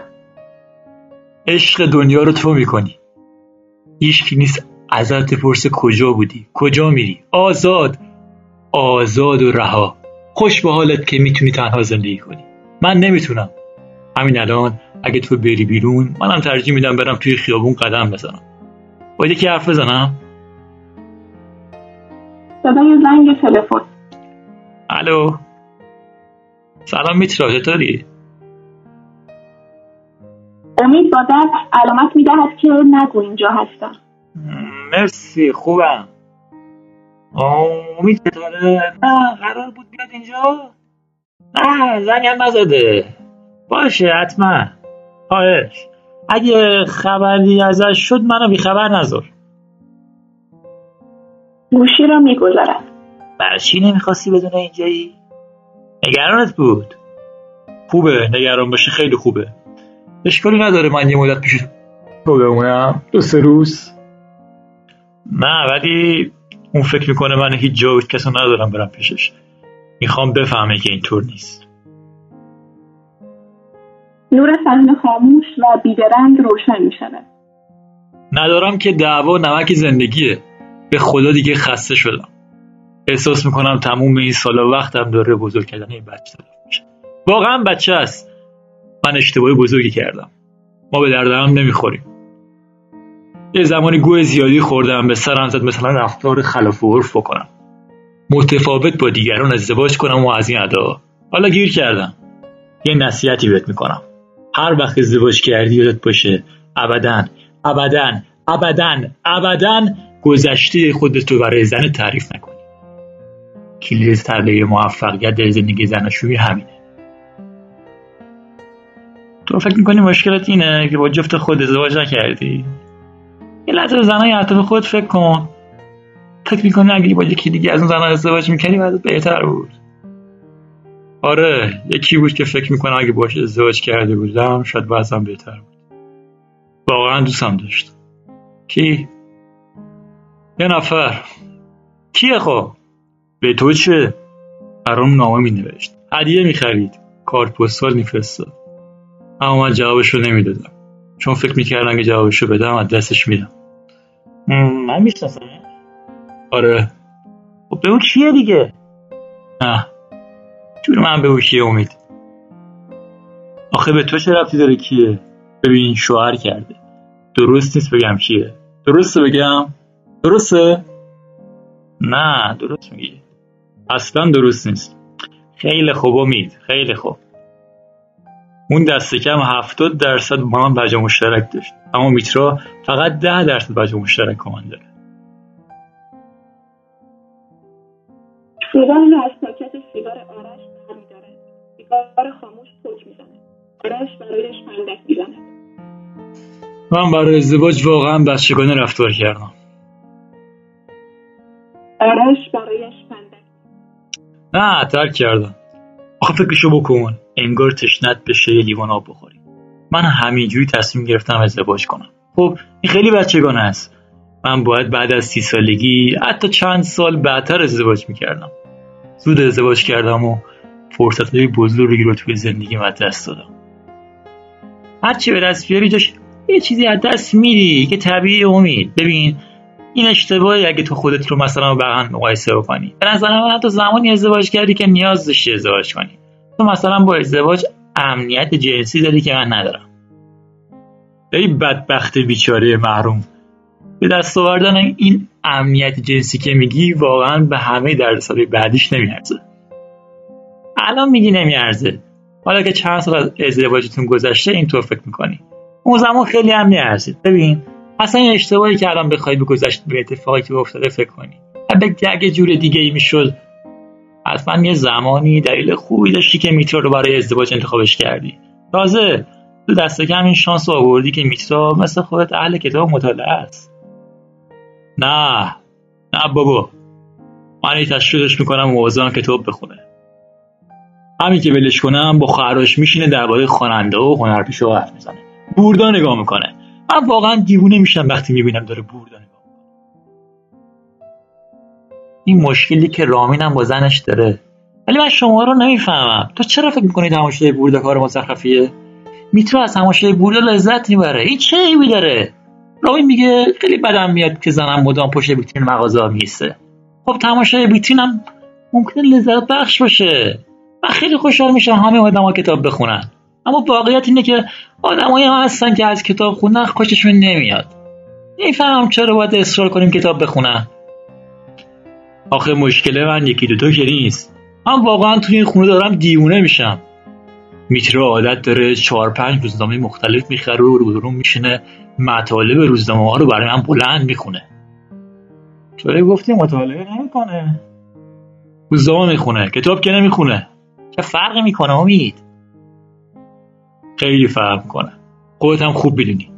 عشق دنیا رو تو می‌کنی. هیچکی نیست ازت پرسه کجا بودی کجا میری. آزاد آزاد و رها. خوش به حالت که می‌تونی تنها زندگی کنی. من نمی‌تونم. همین الان اگه تو بری بیرون منم ترجیح میدم برم توی خیابون قدم بزنم. باید یکی حرف بزنم؟ صدای زنگ تلفن. الو؟ سلام میترا چطوری؟ امید با دست علامت می‌دهد که نگو اینجا هستم. مرسی خوبم. امید چطوره؟ نه قرار بود بیاد اینجا؟ نه زنگ هم نزده. باشه حتما. خواهش. اگه خبری ازش شد منو بیخبر نذار. گوشی را می‌گذارد برای چی نمی‌خواستی بدون اینجایی؟ نگرانت بود. خوبه نگران باشه خیلی خوبه. اشکالی نداره من یه مدت پیش تو بمونم. دو سه روز. نه ولی اون فکر می‌کنه من هیچ جا هیچ کسو ندارم برم پیشش. می‌خوام بفهمه که اینطور نیست. نور صحنه خاموش و بیدرنگ روشن می شود ندارم که دعوا نمک زندگیه. به خدا دیگه خسته شدم. احساس می‌کنم تموم این سالا وقتم داره بزرگ کردن این بچه. تلف میشه واقعا بچه است. من اشتباه بزرگی کردم. ما به درد هم نمی‌خوریم. یه زمانی گوه زیادی خوردم به سرم زد مثلا رفتار خلاف عرف بکنم. متفاوت با دیگران ازدواج کنم و از این ادا. حالا گیر کردم. یه نصیحتی بهت می‌کنم. هر وقت ازدواج کردی یادت باشه ابدا ابدا ابدا ابدا گذشته خودت رو برای زن تعریف نکنی. کلید تله موفقیت در زندگی زناشویی همینه. تو فکر می‌کنی مشکلت اینه که با جفت خود ازدواج نکردی؟ یه لحظه به زنهای اطراف خود فکر کن. فکر می‌کنی اگه با یکی دیگه از اون زنها ازدواج می‌کردی بعد بهتر بود. آره یکی بود که فکر می‌کنم اگه باش ازدواج کرده بودم شاید وضعم بهتر بود. واقعا دوستم داشت. کی؟ یه نفر. کیه خب؟ به تو چه؟ برام نامه می نوشت هدیه می خرید کارت پستال می فرستاد اما من جوابشو نمی‌دادم. چون فکر می‌کردم اگه جوابشو بدم از دستش میدم من می‌شناسم. آره. خب به اون کیه دیگه؟ نه. جون من به او کیه امید؟ آخه به تو چه ربطی داره کیه؟ ببین شوهر کرده. درست نیست بگم کیه. درسته بگم؟ درسته؟ نه درست میگی. اصلا درست نیست. خیلی خوب امید. خیلی خوب. اون دست کم هفتاد درصد با من بجا مشترک داشت. اما میترا فقط ده درصد بجا مشترک با من داره. سیگار از پاکت سیگار آرش برمیدارد سیگار خاموش پک می‌زند آرش برایش فندک می‌زند من برای ازدواج واقعا بچگانه رفتار کردم. آرش برایش فندک نه ترک کردم. آخه فکرشو بکن. انگار تشنت بشه یه لیوان آب بخوری. من همینجوری تصمیم گرفتم ازدواج کنم. خب این خیلی بچگانه است. من باید بعد از سی سالگی حتی چند سال بعدتر ازدواج می‌کردم. زود ازدواج کردم و فرصت های بزرگی رو توی زندگی از دست دادم. هرچی به دست بیاری جاش یه چیزی از دست میدی که طبیعی امید. ببین این اشتباهی اگه تو خودت رو مثلا با هم مقایسه بکنی. به نظر من تو زمانی ازدواج کردی که نیاز داشتی ازدواج کنی. تو مثلا با ازدواج امنیت جنسی داری که من ندارم. ای بدبخت بیچاره محروم. به دست آوردن این امنیت جنسی که میگی واقعا به همه دردسرای بعدیش نمیارزه. الان میگی نمیارزه. حالا که چند سال از ازدواجتون گذشته اینطور فکر می‌کنی. اون زمان خیلی هم نیارزید ببین اصلا این اشتباهی که الان بخوای به گذشت به اتفاقی که افتاده فکر کنی. اگه جور دیگه ای می‌شد حتما یه زمانی دلیل خوبی داشتی که میترا رو برای ازدواج انتخابش کردی. تازه تو دست کم این شانس آوردی که میترا مثل خودت اهل کتاب مطالعه است. نه نه بابا. من این تشویقش می‌کنم موضوع کتاب بخونه. همین که ولش کنم با خواهرش میشینه درباره خواننده و هنرپیشه حرف می‌زنه. بوردا نگاه می‌کنه. من واقعا دیوونه میشم وقتی می‌بینم داره نگاه می‌کنه این مشکلی که رامینم با زنش داره. ولی من شما رو نمی‌فهمم. تو چرا فکر می‌کنی تماشای بوردا کار مزخرفیه میترو از تماشای بوردا لذت می‌بره. این چه عیبی داره؟ رامین میگه خیلی بدم میاد که زنم مدام پشت ویترین مغازه میسته خب تماشای ویترین هم ممکنه لذت بخش باشه. من خیلی خوشحال میشم همه آدما کتاب بخونن. اما واقعیت اینه که آدمایی هم هستن که از کتاب خوندن خوششون نمیاد. نمی‌فهمم چرا باید اصرار کنیم کتاب بخونن. آخه مشکل من یکی دوتا که نیست. من واقعا توی این خونه دارم دیوونه میشم. میترا عادت داره چهار پنج روزنامه مختلف می‌خره و رو میشینه مطالب روزنامه ها رو برای من بلند می‌خونه. چرا گفتی مطالعه نمی‌کنه؟ روزنامه می‌خونه کتاب که نمی‌خونه. چه فرقی می‌کنه امید؟ خیلی فرق می‌کنه. خودت هم خوب بدونی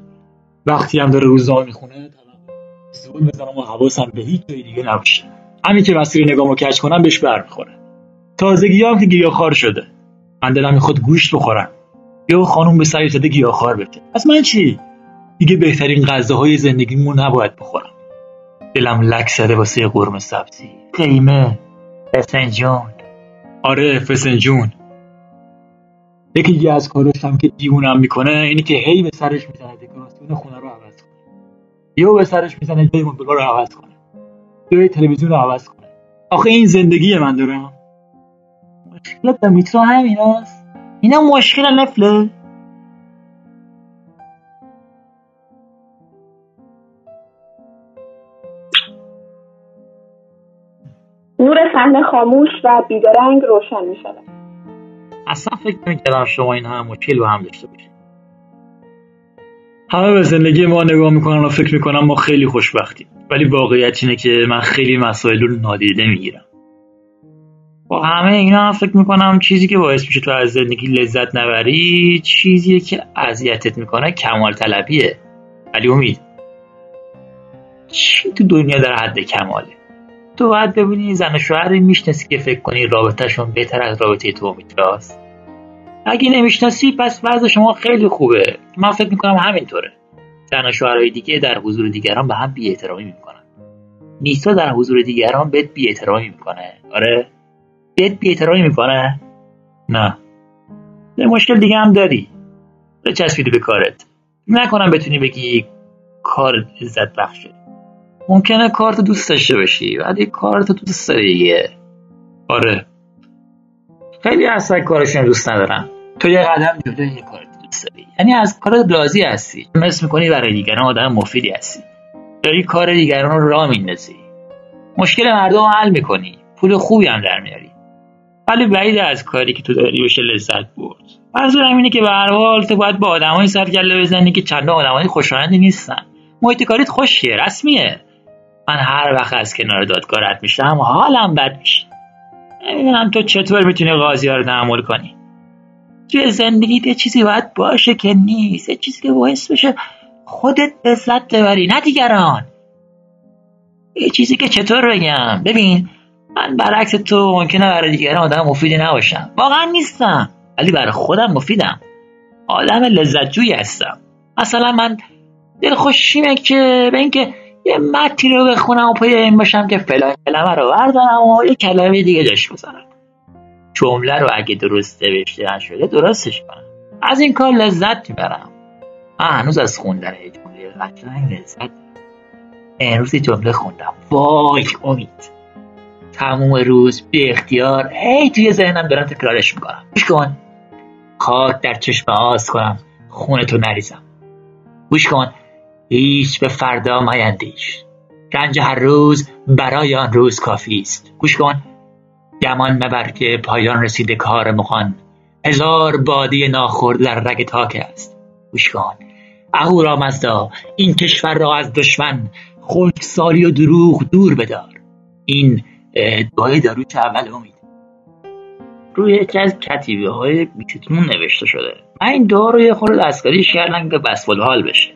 وقتی هم داره روزنامه می‌خونه زول بزنم و حواسم به هیچ جای دیگه نباشه. همین که مسیر نگامو کش کنم بهش برمیخوره. تازگی هم که گیاهخوار شده. من دلم می‌خواد گوشت بخورم. یا خانوم به سری زده گیاهخوار بده از من چی؟ دیگه بهترین غذاهای زندگیمو نباید بخورم. دلم لک زده واسه قرمه سبزی. قیمه. فسنجون آره فسنجون. یکی دیگه از کاراش هم که دیوونم می‌کنه اینی که هی به سرش می‌زنه دکوراسیون خونه رو عوض کنه. یا به سرش می‌زنه جای مبلا رو عوض کنه. یا تلویزیون رو عوض کنه. آخه این زندگی من دارم مشکلت به میترا همین هست. اینا مشکل نفله نور صحنه خاموش و بیدرنگ روشن می شود. اصلا فکر نمی‌کردم شما این همه مشکل با هم داشته باشید. همه به زندگی ما نگاه می‌کنن و فکر می‌کنم ما خیلی خوشبختیم. ولی واقعیت اینه که من خیلی مسائل رو نادیده می‌گیرم. با همه اینا هم فکر می‌کنم چیزی که باعث میشه تو از زندگی لذت نبری چیزیه که اذیتت می‌کنه کمال طلبیه. ولی امید چی تو دنیا در حد کماله؟ تو باید ببینی زن و شوهری می‌شناسی که فکر کنی رابطهشون بهتر از رابطه تو میتراست. اگه نمی‌شناسی پس وضع شما خیلی خوبه. من فکر می‌کنم همینطوره. زن و شوهرهای دیگه در حضور دیگران به هم بی احترامی می‌کنن. نیستا در حضور دیگران بهت بی احترامی می‌کنه. آره؟ بهت بی احترامی می‌کنه؟ نه. یه مشکل دیگه هم داری. بچسبیدی به کارت. نکنم بتونی بگی کار عزت بخشه. ممکنه کارت دوست داشته باشی ولی کارت دوست داری دیگه. آره. خیلی اصلا کارشون دوست ندارم. تو یه قدم جلوی کارت دوست داری. یعنی از کارت راضی هستی. مثل می‌کنی برای دیگران آدم مفیدی هستی. داری کار دیگران رو راه میندازی. مشکل مردم حل می‌کنی. پول خوبی هم در میاری. ولی بعید از کاری که تو داری بشه لذت برد. منظورم اینه که به هر حال تو باید با آدمای سرگله بزنی که چند آدمای خوشایندی نیستن. محیط کاریت خوشیه رسمیه. من هر وقت از کنار دادگاه رد میشم حالم بد میشه نمی‌دونم تو چطور می‌تونی قاضی ها رو تحمل کنی؟ توی زندگی یه چیزی باید باشه که نیست یه چیزی که باعث بشه خودت لذت ببری نه دیگران. یه چیزی که چطور بگم؟ ببین من برعکس تو ممکنه برای دیگران آدم مفیدی نباشم. واقعا نیستم ولی برای خودم مفیدم. آدم لذتجویی هستم. مثلا من دل خوشیمه که به اینکه یه متی رو بخونم و پای این باشم که فلان کلمه رو بردارم و یه کلمه دیگه جاش بزنم جمله رو اگه درست نوشته نشده درستش کنم. از این کار لذت می‌برم. من هنوز از خوندن جمله قشنگ لذت امروز جمله خوندم. وای امید. تموم روز بی اختیار. هی توی ذهنم دارم تکرارش می‌کنم. گوش کن. خاک در چشم آز کنم. خونتو نریزم. گوش کن. هیچ به فردا میندیش رنج هر روز برای آن روز کافی است. گوش کن. گمان مبر که پایان رسیده کار مخان هزار بادی ناخورد در رگ تاک است. گوش کن. اهورا مزدا این کشور را از دشمن سالی و دروغ دور بدار. این دعای داروچ اول امید. روی یکی از کتیبه های نوشته شده. من این دعا رو یه خورده دستکاریش کردم که بسفل حال بشه.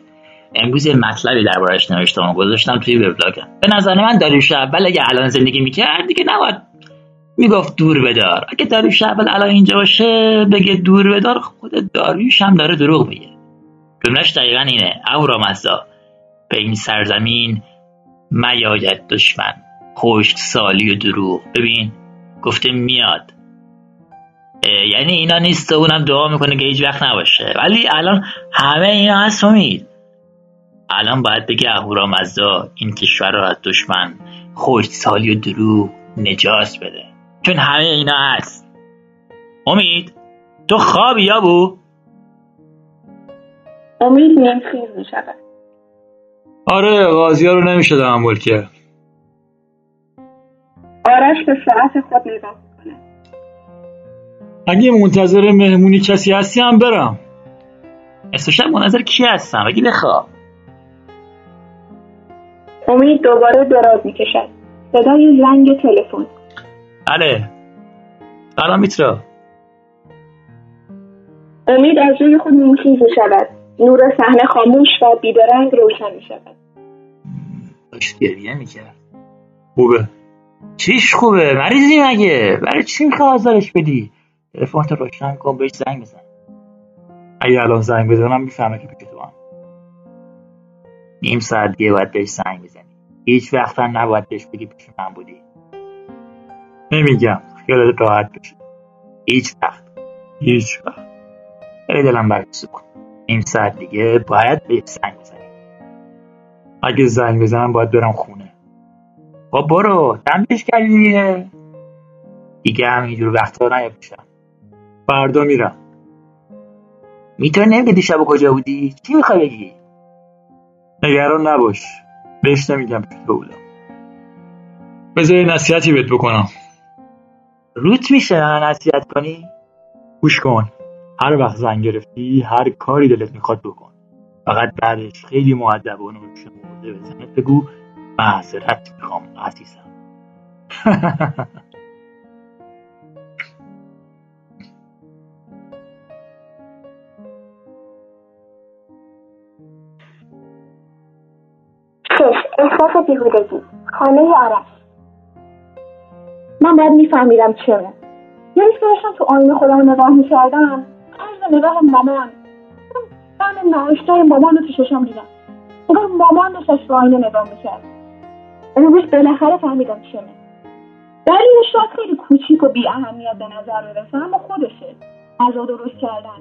امروز یه مطلبی دربارش نوشتم و گذاشتم توی وبلاگم. به نظر من داریوش اول اگه الان زندگی می‌کرد دیگه نباید می‌گفت دور بدار. اگه داریوش اول الان اینجا باشه بگه دور بدار خود داریوش هم داره دروغ میگه. جملهش دقیقا اینه. اورا مزدا به این سرزمین میاید دشمن. خشک سالی و دروغ. ببین گفته میاد. یعنی اینا نیست و اونم دعا می‌کنه که هیچ وقت نباشه. ولی الان همه اینا هست امید. الان باید بگه اهورامزدا این کشور رو از دشمن خشک سالی و دروغ نجاس بده. چون همه اینا هست. امید تو خوابی یا بو؟ امید نمخیز می شود آره قاضی رو نمیشه تحمل کرد. آرش به ساعت خود نگاه کنه اگه منتظر مهمونی کسی هستی هم برم. شب منتظر کی هستم؟ بگی بخواب. امید دوباره دراز می‌کشد. صدای زنگ تلفن. بله. سلام میترا. امید از روی خود نیمخیز شود. نور صحنه خاموش و بیدرنگ روشن می شود. داشت گریه می‌کرد. خوبه. چیش خوبه؟ مریضی مگه؟ برای چی می‌خواه آزارش بدی؟ تلفنت روشن کن بهش زنگ بزن. اگه الان زنگ بزنم می‌فهمه که پیش تو هم. نیم ساعت دیگه باید بهش زنگ بزنی. هیچ وقت هم نباید بهش بگی پیش من بودی. نمیگم. خیالت راحت بشه هیچ وقت. هیچ وقت. خیلی دلم برای سکون این ساعت دیگه باید به زنگ بزنی. اگه زنگ بزنم باید برم خونه. با خب برو. دمش کردی دیگه. دیگه همینجور وقتا نیا پیشم فردا میرم. می‌تونی نمیگه شب کجا بودی؟ چی می‌خوای بگی؟ نگران نباش. بهش نمیگم پیش بودم. بذار نصیحتی بهت بکنم. روت میشه نصیحت کنی؟ گوش کن. هر وقت زنگ گرفتی هر کاری دلت می‌خواد بکن. فقط بعدش خیلی معدبانه و شمرده بزنت بگو. معذرت می‌خوام عزیزم. احساس بیهودگی. خانه آرش. من باید میفهمیدم چرا. یه روز داشتم تو آینه خودم نگاه می‌کردم. طرز نگاه مامان. من ناشتای مامان رو تو چشم دیدم. نگاه مامان نشست رو آینه نگاه می‌کرد. اون روز بالاخره فهمیدم چمه دلیلش شاید خیلی کوچیک و بی اهمیت به نظر برسه اما خودشه. غذا درست کردن.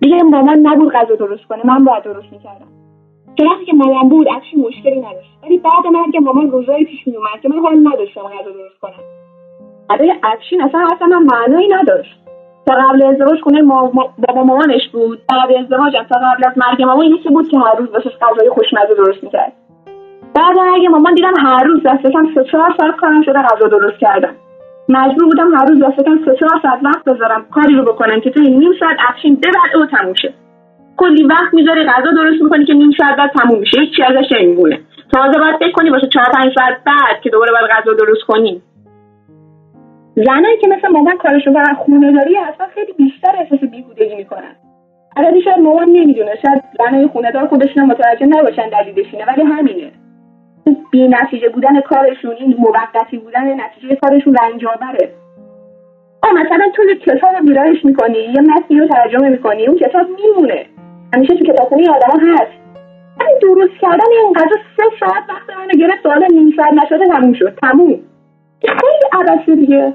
دیگه مامان نبود غذا درست کنه. من باید درست می‌کردم. چون وقتی که مامان بود افشی مشکلی نداشت. ولی بعد مرگ مامان روزایی پیش میومد که من حال نداشتم غذا درست کنم. برای افشین اصلا اصلا معنایی نداشت. تا قبل ازدواج خونه بابا مامانش بود. بعد ازدواجم تا قبل از مرگ مامان که بود که هر روز واسه غذای خوشمزه درست می‌کرد. بعد مرگ مامان دیدم هر روز دستکم سه چهار ساعت کارم شده غذا درست کردم. مجبور بودم هر روز دستکم سه چهار ساعت وقت بذارم کاری رو بکنم که تو این نیم ساعت افشین ببر و تموم شه. کلی وقت می‌ذاری غذا درست می‌کنی که نیم ساعت بعد تموم میشه. هیچ چی ازش نمیمونه. تازه باید فکر کنی واسه چهار پنج ساعت بعد که دوباره باید غذا درست کنی. زنایی که مثل مامان کارشون برن خونه داری اصلا خیلی بیشتر احساس بیهودگی می‌کنن. البته شاید مامان نمی‌دونه شاید زنای خونه دار خودشون متوجه نباشن دلیلش اینه ولی همینه. بی نتیجه بودن کارشون این موقتی بودن نتیجه کارشون رنج آوره آه مثلا تو کتاب ویرایش می‌کنی یه متنی رو ترجمه می‌کنی اون کتاب میمونه. همیشه تو کتابخونه آدما هست. ولی درست کردن این غذا سه ساعت وقت منو گرفت سوال نیم ساعت نشده تموم شد تموم. خیلی عبسه دیگه.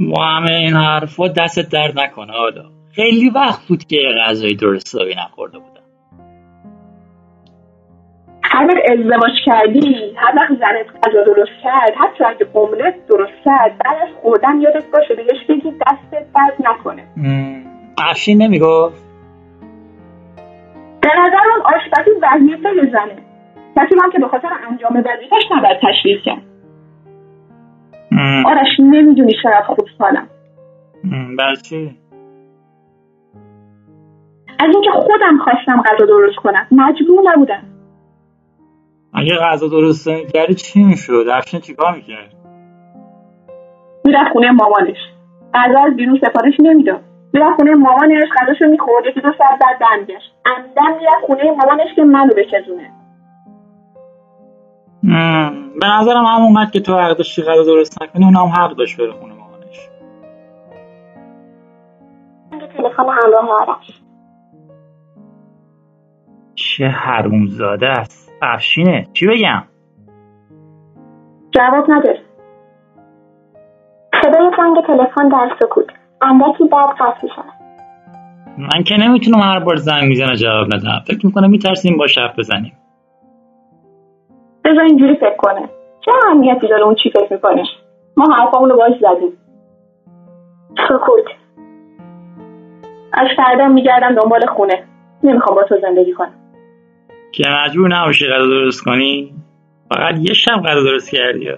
ما همه این حرفا دست درد نکنه حالا خیلی وقت بود که غذای درست حسابی نخورده بودم. هر وقت ازدواج کردی هر وقت زنت غذا درست کرد حتی اگه املت درست کرد بعد از خوردن یادت باشه بهش بگی دستت درد نکنه. افشین نمی‌گفت؟ به نظر آشپزی وظیفه زنه کسی هم که به خاطر انجام وظیفهش نباید تشویق کرد. آرش نمی‌دونی چقدر خوشحالم برای چی؟ از اینکه خودم خواستم غذا درست کنم مجبور نبودم. اگه غذا درست کردی چی می‌شد؟ افشین چیکار می‌کرد؟ می‌رفت خونه مامانش. غذا از بیرون سفارش نمی‌داد. می‌رفت خونه مامانش غذاشو می‌خورد یکی دو ساعت بعد برمیگشت. عمدن می‌رفت خونه مامانش که منو بچزونه به نظرم همونقدر که تو حق داشتی غذا درست نکنی اون هم حق داشت بره خونه مامانش. تلفن همراه آرش. چه حرومزاده است. افشینه چی بگم؟ جواب نداره. صدای زنگ تلفن در سکوت. اندکی بعد قطع شود من که نمی‌تونم هر بار زنگ می‌زنه جواب ندم. فکر می‌کنم میترسیم با حرف بزنیم. بذار اینجوری فکر کنه. چه اهمیتی داره اون چی فکر می‌کنه ما حرفامون رو باش زدیم. سکوت از فردا میگردم دنبال خونه. نمی‌خوام با تو زندگی کنم. که مجبور نباشی غذا درست کنی؟ فقط یه شب غذا درست کردی.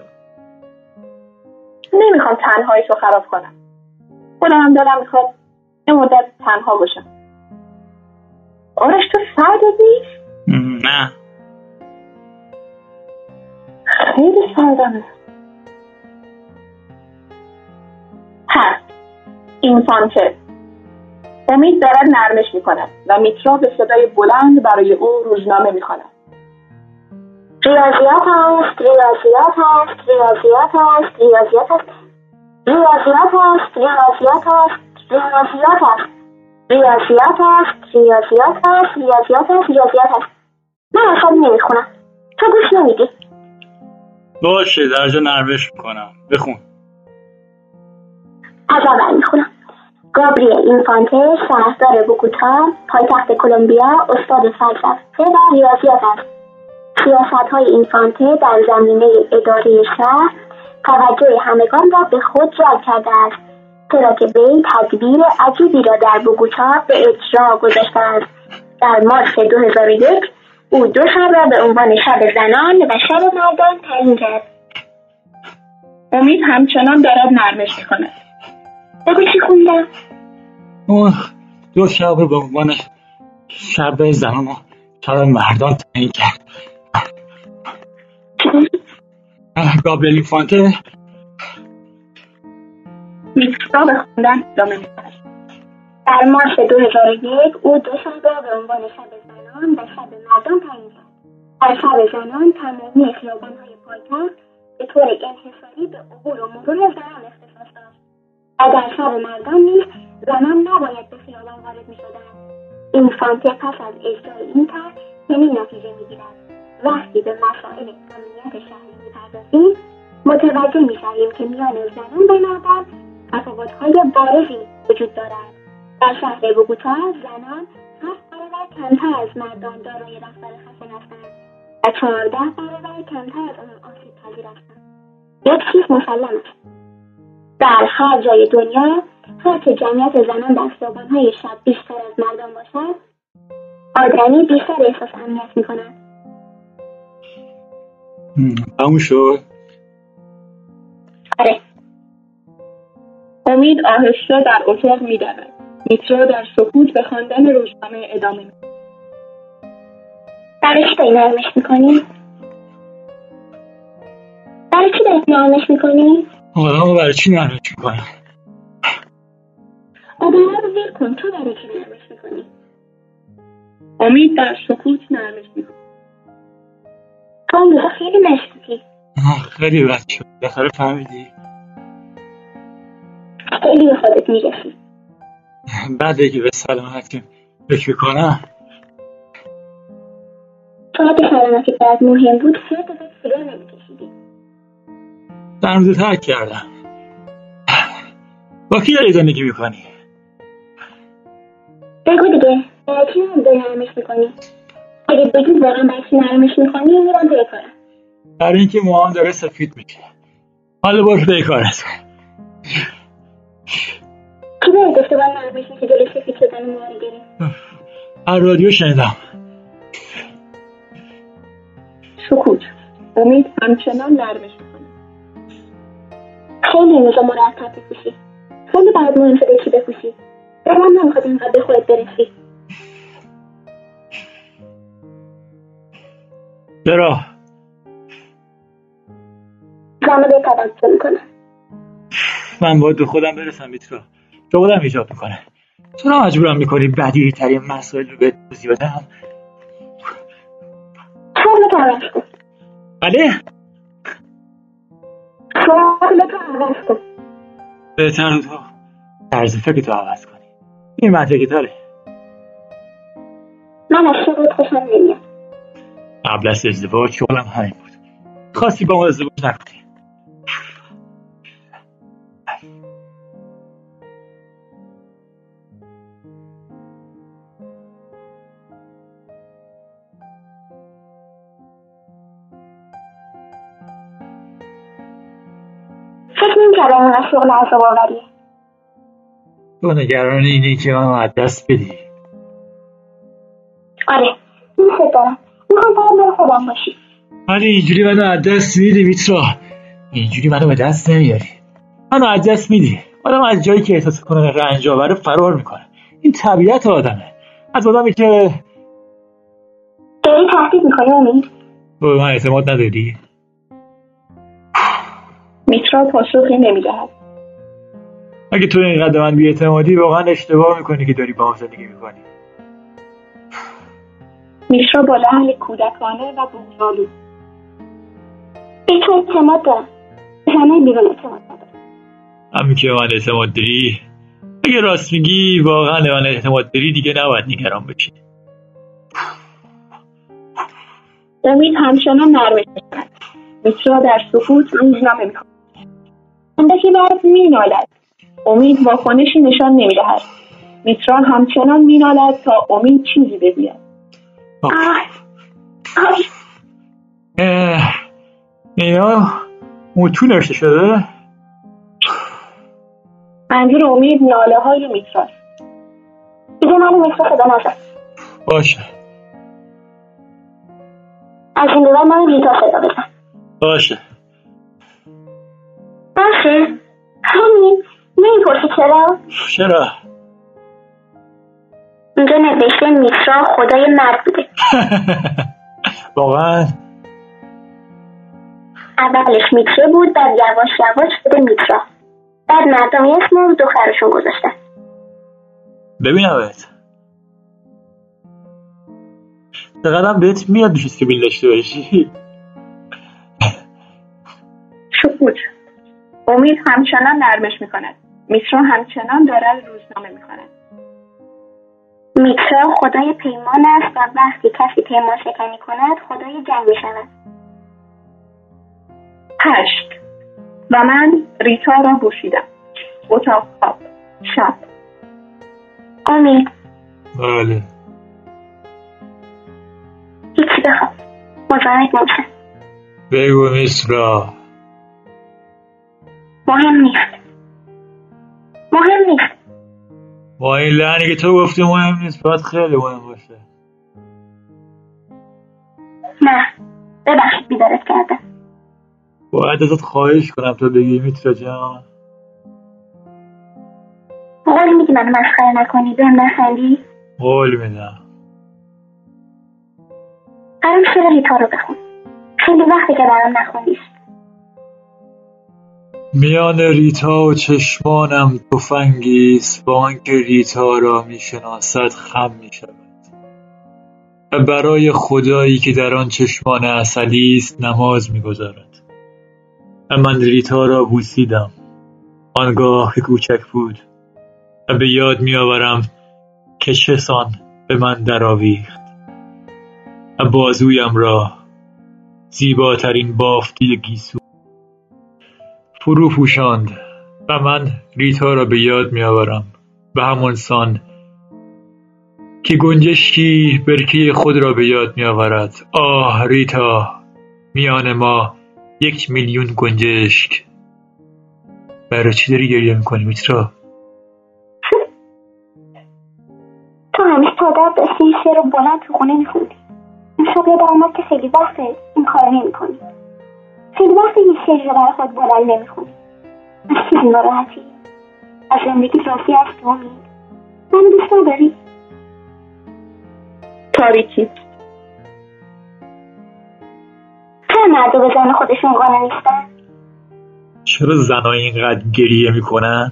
نمی‌خوام تنهایی تو خراب کنم. خودم هم دارم می‌خواد یه مدت تنها باشم. آرش تو سردت نیست؟ نه. خیلی سردمه. ها اینفانته امید دارد نرمش می‌کند و میترا به صدای بلند برای او روزنامه می‌خواند. ریاضیات هست ریاضیات هست ریاضیات هست ریاضیات هست. ریاضیات هست ریاضیات هست ریاضیات هست. ریاضیات هست ریاضیات هست ریاضیات هست ریاضیات هست. من اصلا نمی‌خونم. تو گوش نمیدی. باشه درجا نروش می‌کنم. بخون. از اول می‌خونم. گابریل اینفانته شهردار بوگوتا پایتخت کلمبیا استاد فلسفه و ریاضیات است سیاست های اینفانته در زمینه اداره شهر توجه همگان را به خود جلب کرده است. چرا که وی تدبیر عجیبی را در بوگوتا به اجرا گذاشته است. در مارس 2001 او دو شب را به عنوان شب زنان و شب مردان تعیین کرد. امید همچنان دارد نرمش می‌کند. بگو چی خوندم؟ دو شب به عنوان شب زنان و شب مردان تعیین کرد. گابریل فانته میکرا به خوندن ادامه می‌دهد در مارس 2001 او دو شب را به عنوان شب زنان و شب مردان تعیین کرد. در شب زنان تمامی خیابانهای پایتخت به طور انحصاری به عبور و مرور زنان اختصاص داشت. و در شب مردان نیز نباید به خیابان وارد می‌شدند. این فانته پس از اجرای این طرح چنین نتیجه می‌گیرد. وقتی به مسائل امنیت شهری می‌پردازیم متوجه می‌شویم که میان زنان و مردان تفاوتهای بارزی وجود دارد. در شهر بوگوتا زنان هفت برابر کمتر از مردان دارای رفتار خشن هستند و چهارده برابر کمتر از آن آسیب پذیر هستند. یک چیز مسلم است. در هر جای دنیا هر که جمعیت زنان در خیابانهای شب بیشتر از مردان باشد. آدمی بیشتر احساس امنیت می‌کند. تموم شد. آره. امید آهسته در اتاق میدود میترا در سکوت به خواندن روزنامه ادامه می برای چی داری نرمش می‌کنی؟ برای چی داری نرمش می‌کنی؟ آدم برای چی نرمش می‌کنم؟ آدم رو ول کن. تو برای چی نرمش می‌کنی؟ امید در سکوت نرمش می‌کنی اون موقع خیلی مشکوکی خیلی بد شد. بالاخره فهمیدی؟ خیلی به خودت می‌رسی. بعد که به سلامتیم فکر می‌کنم. تو اگه سلامتی برات مهم بود سه دفعه سیگار نمیکشیدی. در روز ترک کردم. با کی داری زندگی می‌کنی؟ بگو دیگه. چی داری نرمش می‌کنی؟ اگه بگی واقعا چی نرمش می‌کنی میرم توی کارم. برای اینکه موهام داره سفید میشه. حالا برو به کارت کی بهت گفته باید نرمش میشه جلوی سفید شدن موها رو گرفت از رادیو شنیدم. سکوت. امید همچنان نرمش می‌کنه خیلی اینجا مرتب بپوشی. خیلی باید مهم شده چی بپوشی. دلم نمی‌خواد اینقدر به خودت برسی. چرا؟ زمان به توجه می‌کنه من باید به خودم برسم میترا. شغلم ایجاب می‌کنه. چرا مجبورم می‌کنی بدیهی ترین مسائل رو به توضیح بدم شغل تو عوض کن. بله؟ تو عوض کن. بهتر تو طرز فکر تو عوض کنی. این منطقی تره من از شغلت خوشم نمیاد. قبل از ازدواج شغلم همین بود. خواستی با ما ازدواج نکنی فکر نمی‌کردم شغل تو نگران اینه که منو از دست بدی. آره دوست دارم. خودم باشی ولی اینجوری منو از دست میدی میترا. اینجوری منو به دست نمیاری. منو از دست میدی. آدم از جایی که احساس کنه رنج آوره فرار می‌کنه این طبیعت آدمه. از آدمی که داری تهدید می‌کنی امید تو به من اعتماد نداری؟ میترا پاسخی نمی‌دهد. اگه تو اینقدر من بیاعتمادی واقعا اشتباه می‌کنی که داری با هم زندگی می‌کنی. میترا با لحن کودکانه و بغض‌آلود به تو اعتماد دارم. به همه بیرون اعتماد ندارم. همین که من اعتماد داری اگه راست میگی واقعا من اعتماد داری دیگه نباید نگران بشی امید همچنان نرمش می‌کند میترا در سکوت روزنامه می‌خواند اندکی بعد مینالد. امید واکنشی نشان نمی‌دهد. میترا همچنان مینالد تا امید چیزی بگوید. اینا موتو نوشته شده؟ منظور امید ناله های میتراست دیگه منو مثل صدا نزن باشه. از این بعد منو ریتا صدا بزن باشه. باشه همین. نمی‌پرسی چرا؟ چرا؟ اینجا نوشته میترا خدای مرد بوده. واقعا. اولش میتره بود بعد یواش یواش شده میترا بعد مردم یه اسم رو دخترشون گذاشتن. ببینمت چقدرم بهت میاد دوست که بیل داشته باشی. سکوت امید همچنان نرمش می‌کند. میترا همچنان دارد روزنامه می‌خواند. میترا خدای پیمان است و وقتی کسی پیمان شکنی کند خدای جنگ می شود هشت. و من ریتا را بوسیدم اتاق خواب. شب. امید. بله. هیچی بخواب. مزاحمت نمیشم. بگو میسرا. مهم نیست. مهم نیست. با این لعنی که تو گفتی مهم نیست باید خیلی مهم باشه. نه ببخشید بیدارت کردم. باید ازت خواهش کنم تا بگی میترا جان. قول میدی منو مسخره نکنی بهم نخندی قول میدم. قرار شده ریتا رو بخون. خیلی وقتی که برام نخوندیش. میان ریتا و چشمانم تفنگی است با آنکه ریتا را می‌شناسد خم می‌شود. و برای خدایی که در آن چشمان اصلی است نماز می‌گذارد. و من ریتا را بوسیدم. آنگاه که کوچک بود و به یاد میآورم که چه سان به من درآویخت. و بازویم را زیباترین بافتی گیسو فرو پوشاند و من ریتا را به یاد میآورم به همان سان که گنجشکی برکه خود را به یاد می آورد آه ریتا میان ما یک میلیون گنجشک برای چی داری گریه می‌کنی میترا؟ تو همیشه تا درد داشتی شعر بلند تو خونه میخوندی. این شب یادم که خیلی وقته این کار نمی‌کنی. خیلی وقته این شعر رو برای خود بلند نمی‌خونی از چیزی ناراحتی از زندگی راستی از تو امید من دوست نداری. تاریکی. چرا مردا به زن خودشون قانع نیستن؟ چرا زنها اینقدر گریه می‌کنن؟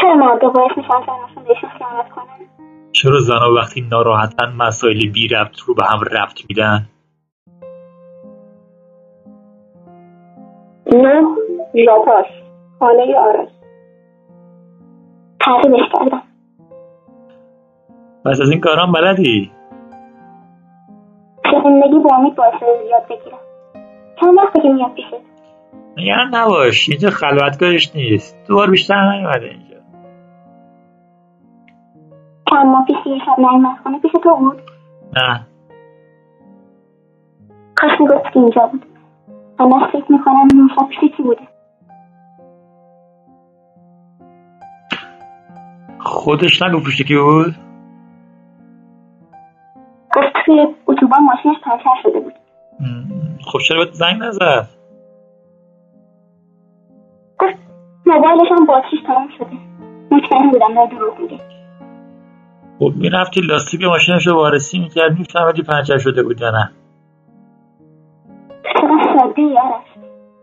چرا مردا باعث میشن زناشون بهشون خیانت کنن؟ چرا زنها وقتی ناراحتن مسائل بی ربط رو به هم ربط میدن؟ نه ژاپاش خانه آرش. تعریفش کردم پس از این کارام بلدی؟ زندگی با امید باعث یاد بگیرم. چند وقته که میاد پیشت نگران نباش اینجا خلوتگاهش نیست. دوبار بیشتر نیومده اینجا. چند ماه پیش یه شب نیومد خونه پیش تو بود؟ نه. کاش می‌گفت که اینجا بود. اما فکر می‌کنم اون شب پیش کی بوده. خودش نگو پشت کی بود؟ گفت توی اتوبان ماشینش پنچر شده بود. خب چرا بهت زنگ نزد؟ گفت موبایلش هم باتریش تمام شده. مطمئن بودم داره دروغ میگه. خب می‌رفتی لاستیک ماشینش رو وارسی می‌کرد میفهمیدی پنچر شده بود یا نه. ای آرش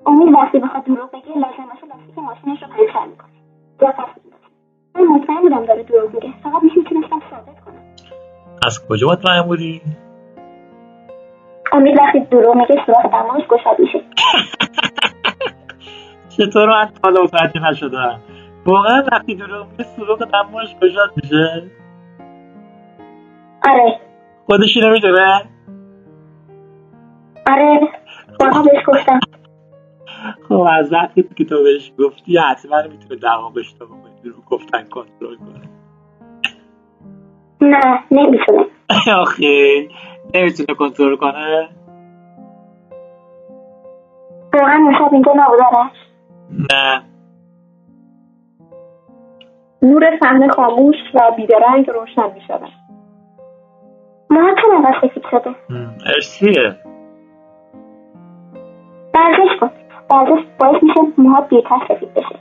امید وقتی بخواد دروغ بگه لازم باشه لاستیک ماشینش رو پنچر می‌کنه پس می‌ندازه. من مطمئن بودم داره دروغ میگه. فقط می‌تونستم ثابت کنم. از کجا مطمئن بودی امید وقتی دروغ میگه سوراخ دماغش گشاد میشه. چطور من حالا متوجه نشدم؟ واقعا وقتی دروغ میگه سوراخ دماغش گشاد میشه؟ آره. خودش اینو می‌دونه؟ آره. بارها بهش گفتم. خب از وقتی که تو بهش گفتی حتما می‌تونه دماغش تو دروغ گفتن کنترل کنه. نه نمی‌تونه. آخه نمی‌تونه کنترل کنه؟ واقعا شب اینجا نبود آرش نه. نور صحنه خاموش و بیدرنگ روشن می شود موهات چرا انقدر سفید شده م، ورزش باعث میشه موهات دیرتر سفید بشه.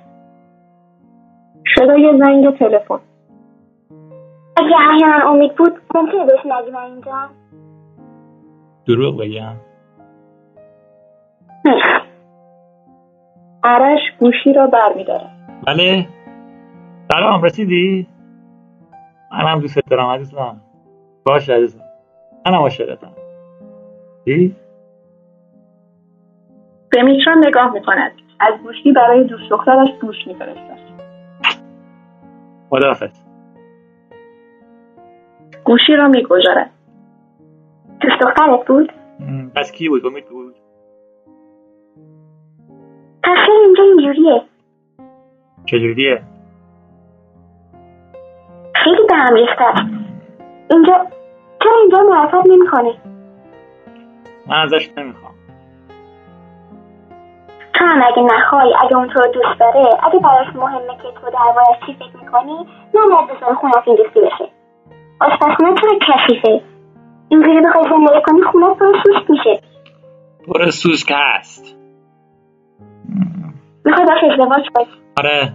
صدای زنگ تلفن. اگه احیانا امید بود ممکنه بهش نگی من اینجا. دروغ بگم. آرش گوشی را برمیدارد. بله. سلام رسیدی؟ منم دوست دارم عزیزم. باش عزیزم. منم عاشقتم. چی؟ به میترا نگاه می کند از گوشی برای دوست دخترش گوش می فرستد خداحافظ. گوشی را می گذارد دوست دخترت بود پس کی بود؟ امید بود. پس اینجا اینجوریه. چجوریه؟ خیلی به هم. اینجا چرا اینجا معرفت نمی‌کنه من ازش نمی‌خوام. تو هم اگه نخوای اگه اون تو رو دوست داره اگه براش مهمه که تو دربارش چی فکر می‌کنی نباید بذاره خونه فینگستی بشه. آشپزخونه چرا کثیفه اینجوری بخوای زندگی کنی خونه تو سوست میشه. پر سوسک هست. می‌خوای باش ازدواج کنی. آره.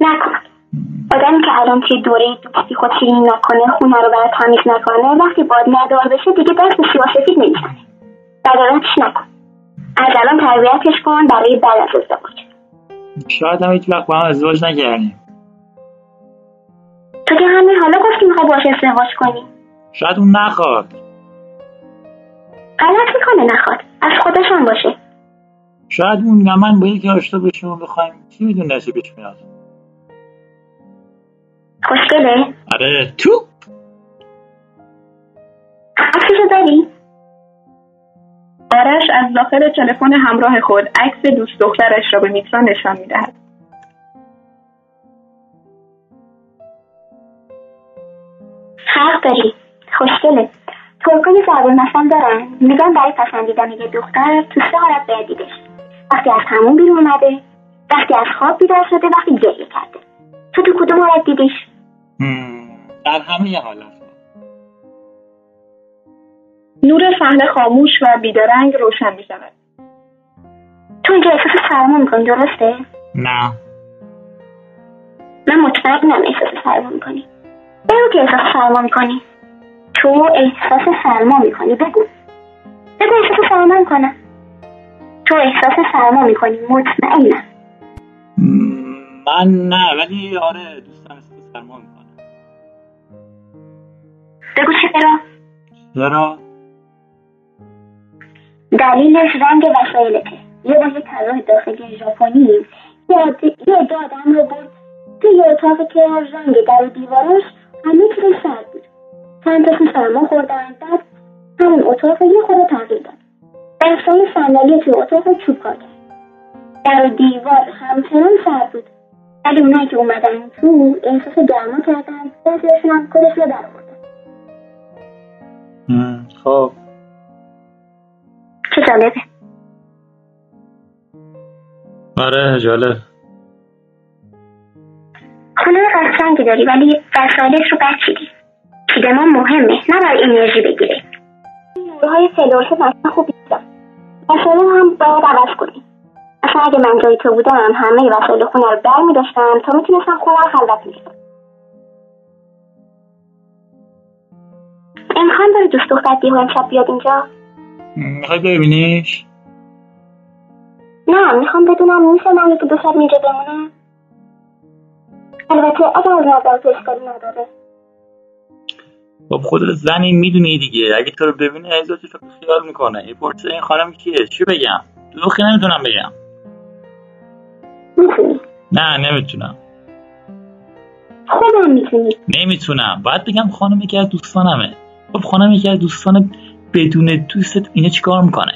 نکن آدمی که الان توی دوره دوستی خود شیرینی نکنه خونه رو برای تمیز نکنه وقتی باد ندار بشه دیگه دست به سیاه سفید نمی‌زنه بدارتش نکن از الان تربیتش کن برای بعد از ازدواج شاید هم هیچ وقت با هم ازدواج نکردیم. تو که همین حالا گفتی می‌خوای باش ازدواج کنی. شاید اون نخواد. غلط می‌کنه نخواد. از خودش هم باشه. شاید اون من با یکی آشنا بشیم و بخوایم. چی میدون نصیبش میاد؟ خوشگله؟ آره. تو عکسشو داری آرش از داخل تلفن همراه خود عکس دوست دخترش را به میترا نشان می‌دهد. حق داری. خوشگله. ترکای ضرب المثل دارن. میگن برای پسندیدن یه دختر تو سه حالت باید دیدش وقتی از همون بیرون اومده وقتی از خواب بیدار شده وقتی گریه کرده. تو تو کدوم حالت دیدیش؟ در همه حالت. نور صحنه خاموش و بیدارنگ روشن می شود تو اینجا احساس سرما می‌کنی درسته؟ نه. من مطمئنم احساس سرما می‌کنی. بگو که احساس سرما می‌کنی. تو احساس سرما می‌کنی بگو. بگو احساس سرما می‌کنم تو احساس سرما می‌کنی مطمئنم. من نه ولی آره دوستم احساس سرما می‌کنم بگو چرا؟ چرا؟ دلیلش رنگ وسایلته یه بار یه طراح داخلی ژاپنی. یه عده آدم رو برد. توی یه اتاقی که رنگ در دیوارش همه چیز سرد بود. چند تاشون سرما خوردن. آره جالب. خونه قشنگی داری ولی وسایلش رو بد چیدی چیدمان مهمه نه برای انرژی بگیره. نورهای فلورس مثلا خوب نیستن. وسایل هم باید عوض کنی اصلا اگه من جای تو بودم همه وسایل خونه رو بر می داشتم تا می‌تونستم خونه رو خلوت می‌کردم امکان داره دوست دخترت بیهو امشب بیاد اینجا؟ می‌خوای ببینیش؟ نه می‌خوام بدونم میشه من یکی دو شب اینجا بمونم؟ البته اگر از نظر تو اشکالی نداره. خب خودت زنی می‌دونی دیگه. اگه تو رو ببینه ازاش فکر خیال می‌کنه. این پرسه این خانم کیه؟ چی بگم؟ دروغی نمی‌تونم بگم. می‌تونی؟ نه نمی‌تونم. خودم می‌تونی. نمی‌تونم. باید بگم خانم یکی از دوستانمه. خب خانم یکی از دوستان بدون دوستت اینه چیکار می‌کنه؟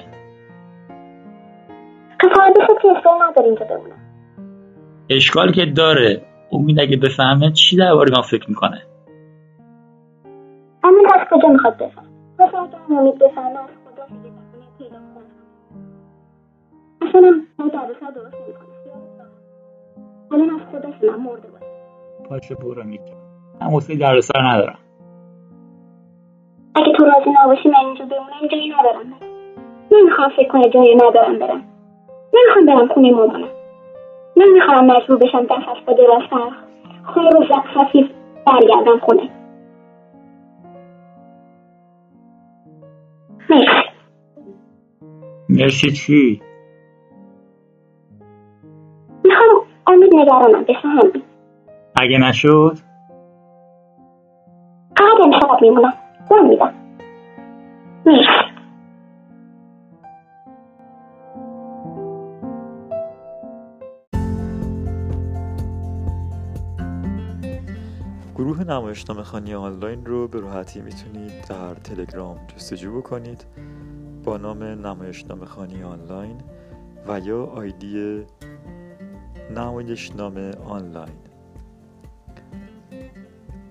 تو فرضش که اشکال نداره اینجا بمونم. اشکال که داره. امید اگه بفهمه چی درباره ما فکر می‌کنه. امید از کجا می‌خواد بفهم مثلا اگه امید بفهمه از خدا دیگه پیدا کنم. اصلا هم دردسر درست نمی‌کنه. الان از خودش من مرده باشه. برو میگم من حوصله دردسر ندارم. اگه تو راضی نباشی من اینجا بمونم جایی ندارم. برم نمی‌خوام فکر کنه جایی ندارم برم. نمی‌خوام برم خونه مامانم نمی‌خوام مجبور بشم از پا دراز خونه رو زد خفیف برگردم خونه. مرسی. مرسی چی؟ می‌خوام امید نگرانم بشه همین اگه نشد؟ فقط امشب میمونم. قول میدم. مرسی. نمایشنامه خانی آنلاین رو به راحتی می‌تونید در تلگرام جستجو بکنید. با نام نمایشنامه خانی آنلاین و یا آیدی نمایشنامه آنلاین.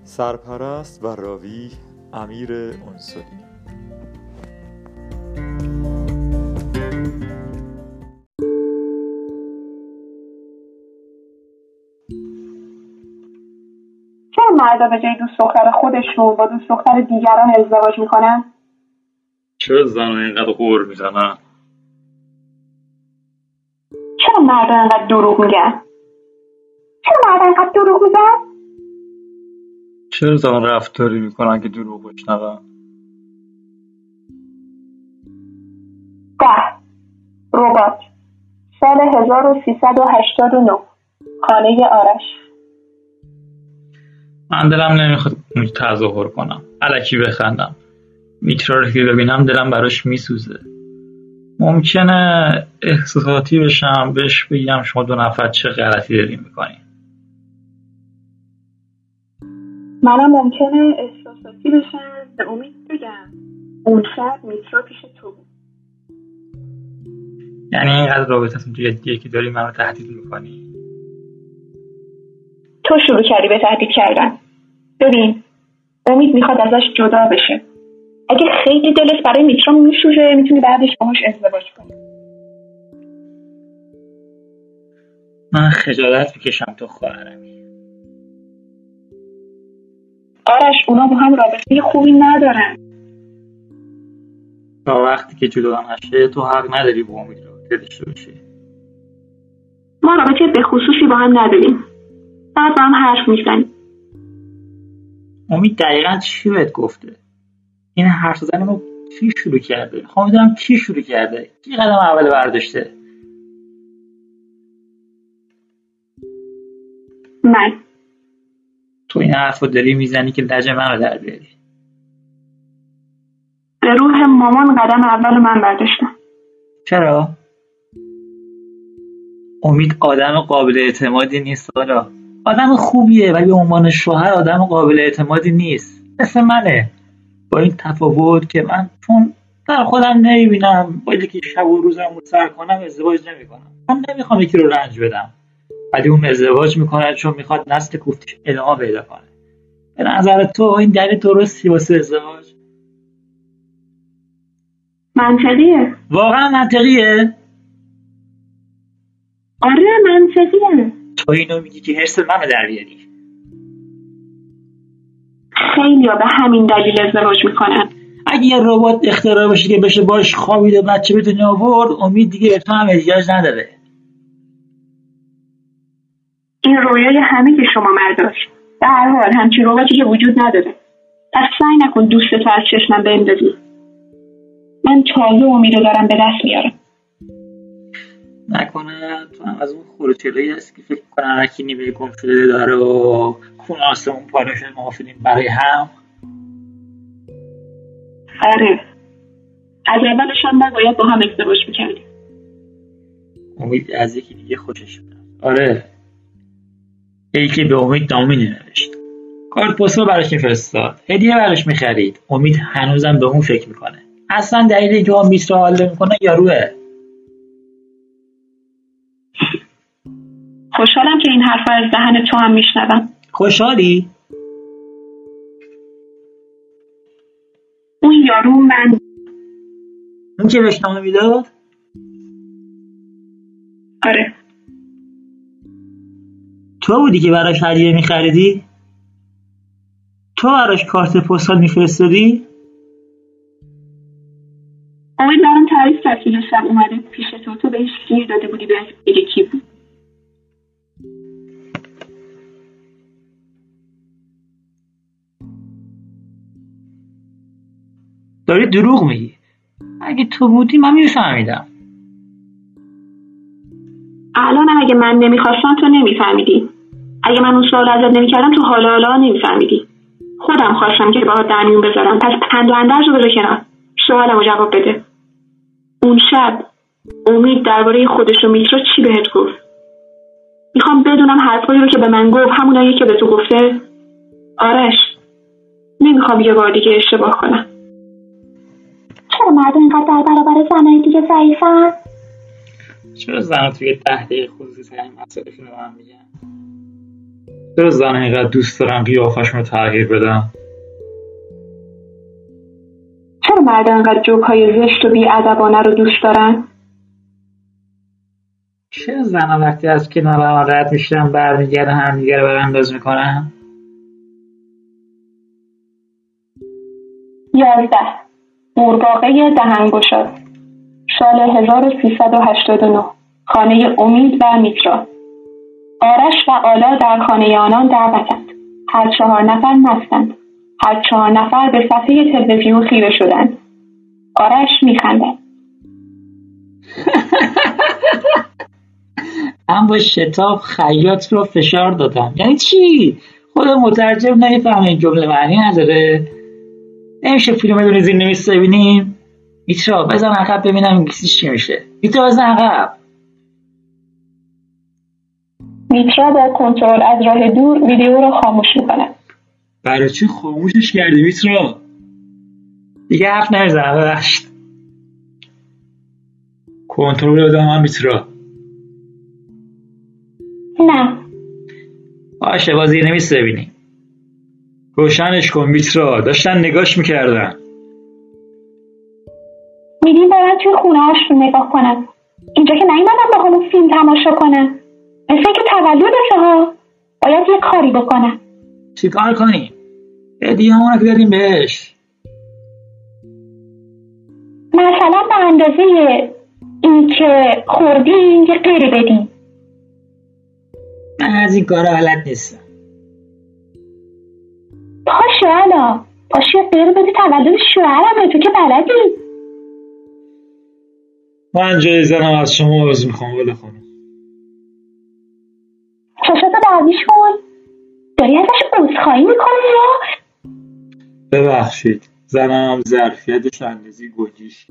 سرپرست و راوی امیر انصاری. مردا به جای دوست دختر خودشون با دوست دختر دیگران ازدواج می‌کنن؟ چرا زن اینقدر غور می‌زنن؟ چرا مردا انقدر دروغ میگن چرا مردا انقدر دروغ میگن چرا زن رفتاری می‌کنن که دروغ بشنون؟ ده. ربات. سال 1389 خانه آرش. من دلم نمی‌خواد تظاهر کنم. علکی بخندم. میترا رو که ببینم دلم براش میسوزه. ممکنه احساساتی بشم بهش بگم شما دو نفر چه غلطی دارین می‌کنین. منم ممکنه احساساتی بشم. به امید بگم. اون شب میترا پیش تو بود. یعنی اینقدر رابطتون جدیه که داری منو تهدید می‌کنی؟ تو شروع کردی به تهدید کردن. ببین امید می‌خواد ازش جدا بشه. اگه خیلی دلت برای میترا میسوزه می‌تونی بعدش باهاش ازدواج کنی. من خجالت می‌کشم تو خواهرمی آرش اونا با هم رابطه خوبی ندارن. تا وقتی که جدا نشه تو حق نداری با امید رابطه داشته باشی. ما رابطه به خصوصی با هم نداریم. بعد با هم حرف می‌زنیم. امید دقیقا چی بهت گفته؟ این حرف زدن ما کی شروع کرده؟ می‌خوام بدونم کی شروع کرده؟ کی قدم اول برداشته؟ من. تو این حرف رو داری می‌زنی که لجه من رو در بیاری. به روح مامان قدم اول من برداشتم. چرا؟ امید آدم قابل اعتمادی نیست حالا. آدم خوبیه ولی به عنوان شوهر آدم قابل اعتمادی نیست. مثل منه. با این تفاوت که من چون در خودم نمی‌بینم باید که شب و روزم رو سر کنم ازدواج نمی‌کنم. من نمی‌خوام یکی رو رنج بدم. ولی اون ازدواج می‌کنه چون می‌خواد نسل کوفتش ادامه پیدا کنه. به نظر تو این دلیل درستی واسه ازدواج؟ منطقیه. واقعا منطقیه؟ آره منطقیه. تو اینو میگی که حرس منو در بیاری؟ خیلی به همین دلیل ازدواج می‌کنن. اگه یه ربات اختراع بشه که بشه باش خوابید و بچه به دنیا آورد امید دیگه به تو هم احتیاج نداره. این رویای همه که شما مرداش به هر حال همچین رباتی که وجود نداره. پس سعی نکن دوست تو از چشمم بندازی. من تازه امید رو دارم به دست میارم نکنه. تو هم از اون خروچلایی هست که فکر کنم هرکی نیمه گم شده داره و خون آسمون پاره شده ما افتادیم برای هم. آره. از اولش هم نباید با هم ازدواج می‌کردیم. امید از یکی دیگه خوشش میاد آره. ای که به امید نامی ننوشت کارت پستال براش میفرستاد. هدیه براش می‌خرید. امید هنوزم به اون فکر می‌کنه. اصلا دلیل اینکه با میترا حال می‌کنه یاروه. خوشحالم که این حرف از دهن تو هم میشنوم. خوشحالی؟ اون یارو من. اون که بهش نامه می‌داد؟ آره. تو بودی که براش هدیه میخریدی؟ تو براش کارت پستال میفرستادی؟ امید برام تعریف کرد که شب اومده پیش تو. تو بهش گیر داده بودی به بگه کی بود. داری دروغ میگی. اگه تو بودی من میفهمیدم. الانم اگه من نمی‌خواستم تو نمیفهمیدی. اگه من اون سوال ازت نمی‌کردم تو حالا حالا نمیفهمیدی. خودم خواستم که باهات در میون بذارم. پس پند و اندرز رو بذار کنار. سوالمو جواب بده. اون شب امید درباره خودش و میترا چی بهت گفت؟ می‌خوام بدونم حرفایی رو که به من گفت همونایی که به تو گفته؟ آرش نمی‌خوام یه بار دیگه اشتباه کنم. چرا مردم اینقدر در برابر زنهای دیگه ضعیفن؟ چرا زن توی ده دقیقه خصوصی سر مسئلهشون رو من میگن؟ چرا زن اینقدر دوست دارم قیافشون رو تغییر بدم چرا مردم اینقدر جوک های زشت و بیادبانه رو دوست دارن؟ چرا زن وقتی از کنار هم رد میشن برمیگردن همدیگه رو برانداز می‌کنن؟ یازده. قورباغه دهنگشاد سال 1389 خانه امید و میترا. آرش و آلا در خانه آنان دعوتند. هر چهار نفر مستند. هر چهار نفر به صفحه تلویزیون خیره شدند. آرش میخندد. من با شتاب خیاط رو فشار دادم یعنی چی؟ خود مترجم نمی‌فهمه این جمله معنی نداره. نمیشه فیلم بدون زیر نویس ببینیم؟ میترا بزن عقب ببینم انگلیسیش چی میشه. میترا بزن عقب. میترا با کنترل از راه دور ویدیو رو خاموش می‌کنه. برای چی خاموشش کردی میترا؟ دیگه حرف نمی‌زنم ببخشید. کنترل دادم من میترا. نه. باشه با زیر نویس ببینیم. روشنش کن میترا. داشتن نگاش می‌کردن. میدیم برن توی خونه رو نگاه کنم. اینجا که نیومدم با همون فیلم تماشا کنم. مثل که تولدشه ها. باید یه کاری بکنم. چیکار کنیم هدیه همونو که دادیم بهش. مثلا به اندازه این که خوردیم یه غیری بدیم. من از این کارا حالت نیستم. پاشو الا پاشو غیر بدی تولد شوهرمه تو که بلدی؟ من جای زنم از شما عوض می‌خوام ولی خانم. چشاتو درویش کن. داری ازش عذرخواهی می‌کنی یا؟ ببخشید زنم ظرفیتش اندازی گنجیش.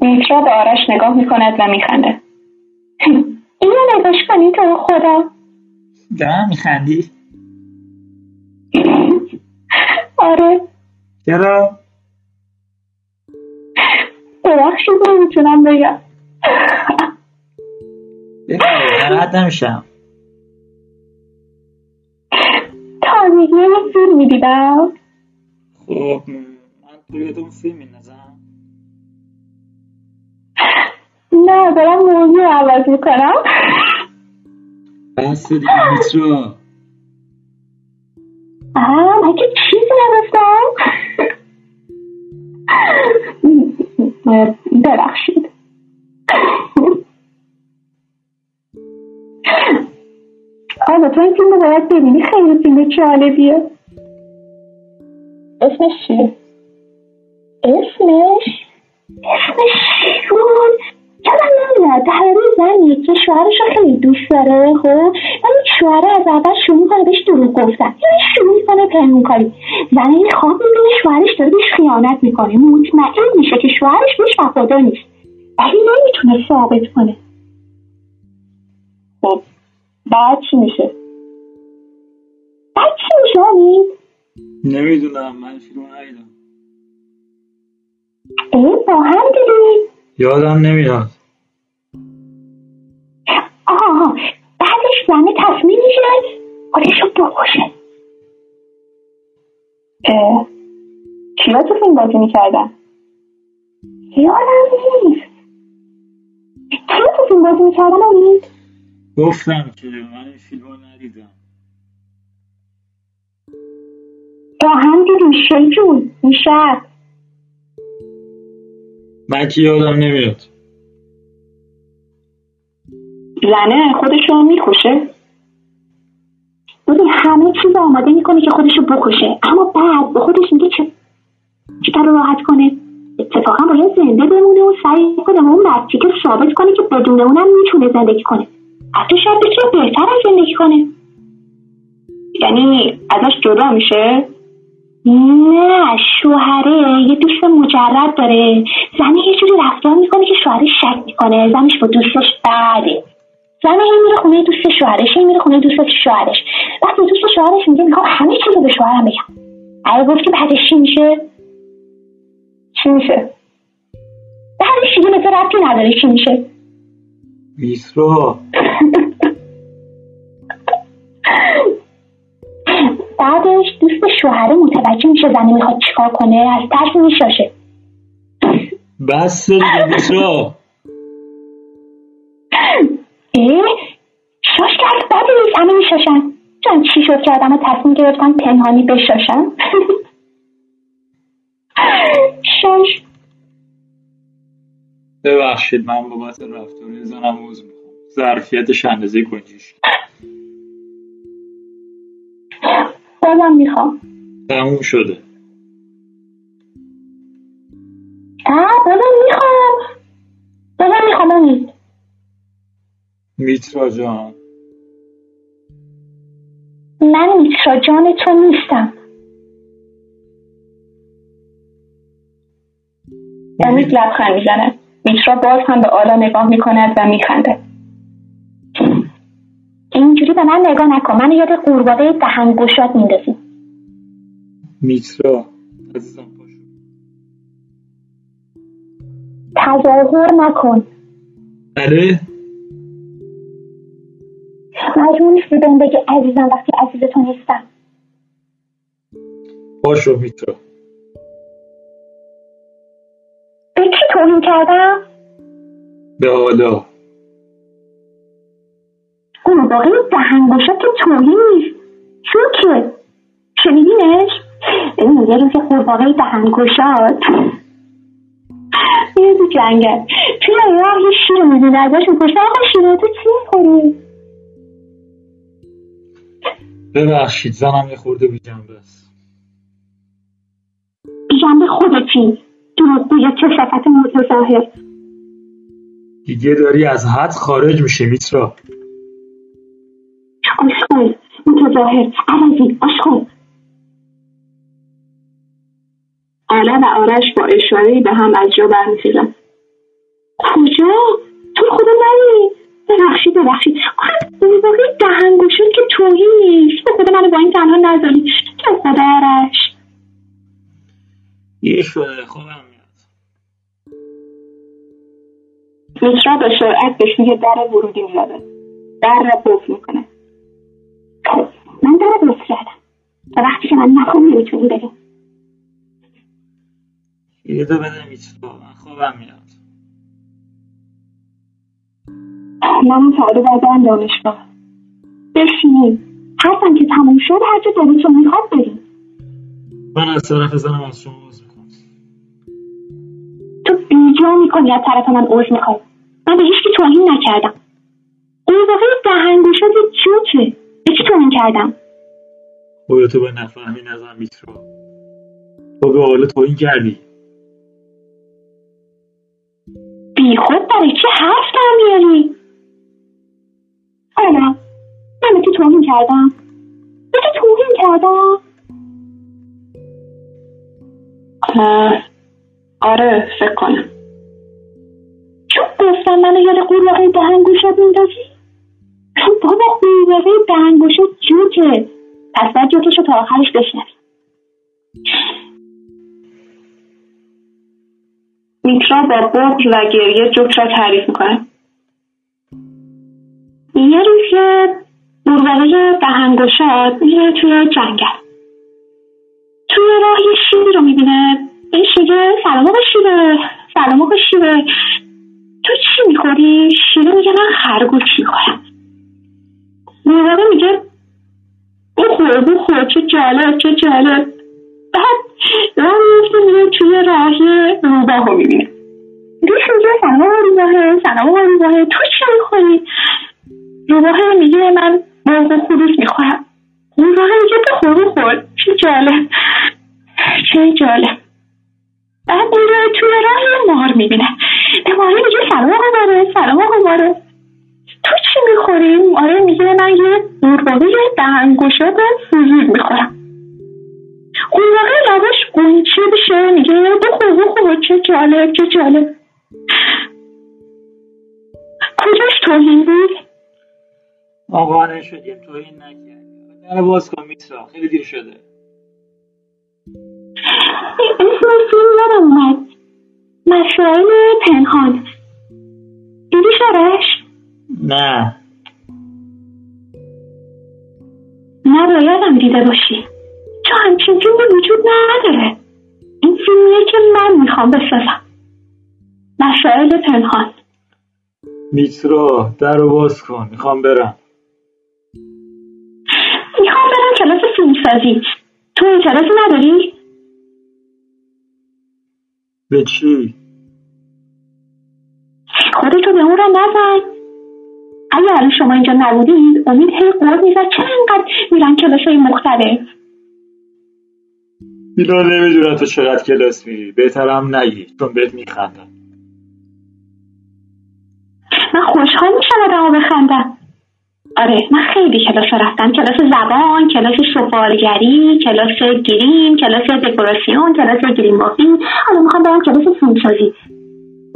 میترا به آرش نگاه می‌کند و میخنده اینو نگاش کنی تو خدا. دارم میخندی؟ آره. چرا؟ ببخشید نمی‌تونم بگم. ناراحت نمیشم. تازگی یه فیلم می‌دیدم؟ خب من تو یادم فیلم میندازم. نه دارم موضوع عوض می‌کنم. بس دیگه میترا آه من که چیزی نگفتم ببخشید آقا تو این فیلم رو باید ببینی. خیلی فیلم جالبیه. اسمش چیه؟ اسمش؟ اسمش چی یادم نمیاد؟ در زنیه که شوهرش رو خیلی دوست داره خب؟ ولی شوهره از اول شروع می‌کنه بهش دروغ گفتن. یعنی شروع می‌کنه پنهون کاری. زن این خواب می‌بینه شوهرش داره بهش خیانت می‌کنه. مطمئن میشه که شوهرش بهش وفادار نیست. ولی نمی‌تونه ثابت کنه. خب بعد چی میشه؟ بعد چی میشه نمی‌دونم من فیلم ندیدم. ای با هم دیدی یادم نمیاد. آها بعدش زنه تصمیم می‌گیره خودش رو بکشه. کیا تو فیلم بازی می‌کردن یادم نیست. کیا تو فیلم بازی می‌کردن آمین گفتم که من این فیلم رو ندیدم. با هم دیدیم شیجون میشه؟ من که یادم نمیاد. زنه خودش رو می‌کشه. ببین همه چیز آماده می‌کنه که خودش رو بکشه. اما بعد به خودش میگه چه رو راحت کنه. اتفاقا باید زنده بمونه و سعی کنه به اون نزدیک ثابت کنه که بدون اونم می‌تونه زندگی کنه. حتی شاید بتونه بهتر از زندگی کنه. یعنی ازش جدا میشه؟ نه شوهره یه دوست مجرد داره. زنه یه جوری رفتار می‌کنه که شوهرش شک می‌کنه. زنش با دوستش بعده زنه هی میره خونه دوست شوهرش هی میره خونه دوست شوهرش. وقتی دوست شوهرش میگه می‌خوام همه چیز رو به شوهرم بگم. اگه گفت که بعدش چی میشه؟ چی میشه؟ بعدش دیگه مثل ربطی نداره چی میشه. میترا بعدش دوست شوهره متوجه میشه زنه می‌خواد چیکار کنه از ترس میشاشه. بس دیگه میترا اه شاش کرد بعد نیست همه میشاشن. چون چی شد که آدم تصمیم گرفتن پنهانی بشاشن؟ شاش. ببخشید من بابت رفتار زنم عوض می‌خوام. ظرفیتش اندازه گنجیش. بازم می‌خوام. تموم شده. آه بازم می‌خوام. بازم می‌خوام امید میترا جان. من میترا جان تو نیستم. امید لبخند می‌زنه. میترا باز هم به آلا نگاه می‌کند و میخنده. اینجوری به من نگاه نکن. من یاد قورباغه دهن گشاد میندازی میترا. عزیزم پاشو. تظاهر نکن. بله. مجموع نیستی به بگی عزیزم وقتی عزیز تو نیستم. باشو میترا. به کی توهین کردم؟ به حالا قورباغه دهنگشا که توهین نیست. که شنیدینش؟ یه روز قورباغه دهنگشاد میره تو جنگل. توی راه یه شیر می‌دونه ازش می‌پرسه آقا شیره تو چی می‌خوری؟ ببخشید زنم یه خورده بی جنبه است. بی جنبه خودتی. دروغگوی چه صفت متظاهر. دیگه داری از حد خارج میشه میترا. متظاهر عوضی آشخال آلا و آرش با اشارهی به هم از جا برمیخیزن. کجا؟ تو خدا نری ببخشید ببخشید. آخه واقعی دهنگوشون که توهین نیست. خدا منو با این تنها نذاری. چه خدا آرش. یه شده خوبم میترا به سرعت به سوی در ورودی می‌زده در را قفل می‌کنه. خب. من در قفل کردم. تا وقتی که من نخوام نمی‌تونیم بریم یه دو بده میترا من. خوابم میاد. من فردا باید برم دانشگاه. بشینیم. حرفم که تموم شد هر جا دلتون می‌خواد بریم. من از طرف زنم از شما عوض می‌کنم تو بیجا می‌کنی از طرف من عوض می‌خوای. من به هیچکی توهین نکردم. اون واقعی دهنگوشات جوکه توهین کردم خودتو به نفهمی نزن میترا. تو به حال توهین کردی. بی خود برای چی حرف در میاری؟ حالا من به تو توهین کردم. به تو توهین کردم. آره فکر کنم. چون گفتم منو یاد قورباغه دهنگوشات میندازی؟ بابا قورباغه دهنگوشات جوکه. پس باید جوکش رو تا آخرش بشنوی. میترا با بغض و گریه جوک را تعریف می‌کنه. یه روز یه قورباغه دهنگشاد میره توی جنگل. توی راه یه شیری رو می‌بینه. این شیره سلام آقا شیره سلام آقا شیره تو چی می‌خوری؟ شیره میگه من خرگوش می‌خورم. قورباغه میگه بخور بخور چه جالب چه جالب بعد راه میفته میره توی راهی روباه رو می‌بینه دوش میگه سلام روباهه سلام روباهه تو چی می‌خوری؟ روباهه میگه من مرغ خروس می‌خورم. روباهه میگه بخور بخور چه جالب چه جالب بعد میره توی راه مار می‌بینه. به ماره میگه سلام آقا ماره سلام آقا ماره تو چی می‌خوری؟ ماره میگه من یه قورباغه دهنگشاد سوزور می‌خورم. قورباغه لباش قنچه بشه میگه بخور بخور چه جالب چه جالب. کجاش توهین بود؟ آقا شدیم توهین نکردی در باز کن میترا خیلی دیر شده. اسم فیلم یادم اومد. مسائل پنهان. دیدی شارش نه. نبایدم دیده باشی. چون همچین فیلمی وجود نداره. این فیلمیه که من می‌خوام بسازم. مسائل پنهان. میترا در رو باز کن. می‌خوام برم. می‌خوام برم کلاس فیلمسازی. تو اعتراضی نداری؟ به چی؟ خودتو به اون را نزن. اگه الان شما اینجا نبودید امید هی قول می‌زد چرا اینقدر میرن کلاس های مختلف. اینا نمی‌دونم تو چقدر کلاس میری. بهترم نگی. چون بهت میخندم. من خوشحال میشم آدمو بخندم. آره من خیلی کلاس رفتم. کلاس زبان کلاس سفالگری کلاس گریم کلاس دکوراسیون کلاس گریم بافی حالا می‌خوام برم کلاس فیلمسازی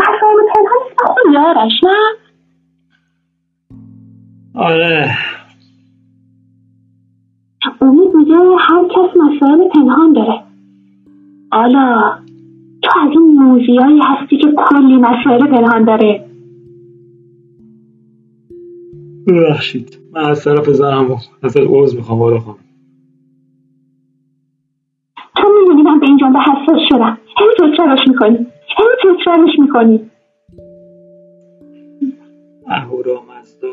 مسائل پنهان اسم خوبی آرش نه؟ آره. امید میگه هر کس مسائل پنهان داره. حالا تو از اون موزیایی هستی که کلی مسائل پنهان داره. ببخشید. من از طرف زنم ازت عوض می‌خوام آرا خانم تو می‌دونی من به این جمله حساس شدم. هی تکرارش می‌کنی. هی تکرارش می‌کنی. اهورا مزدا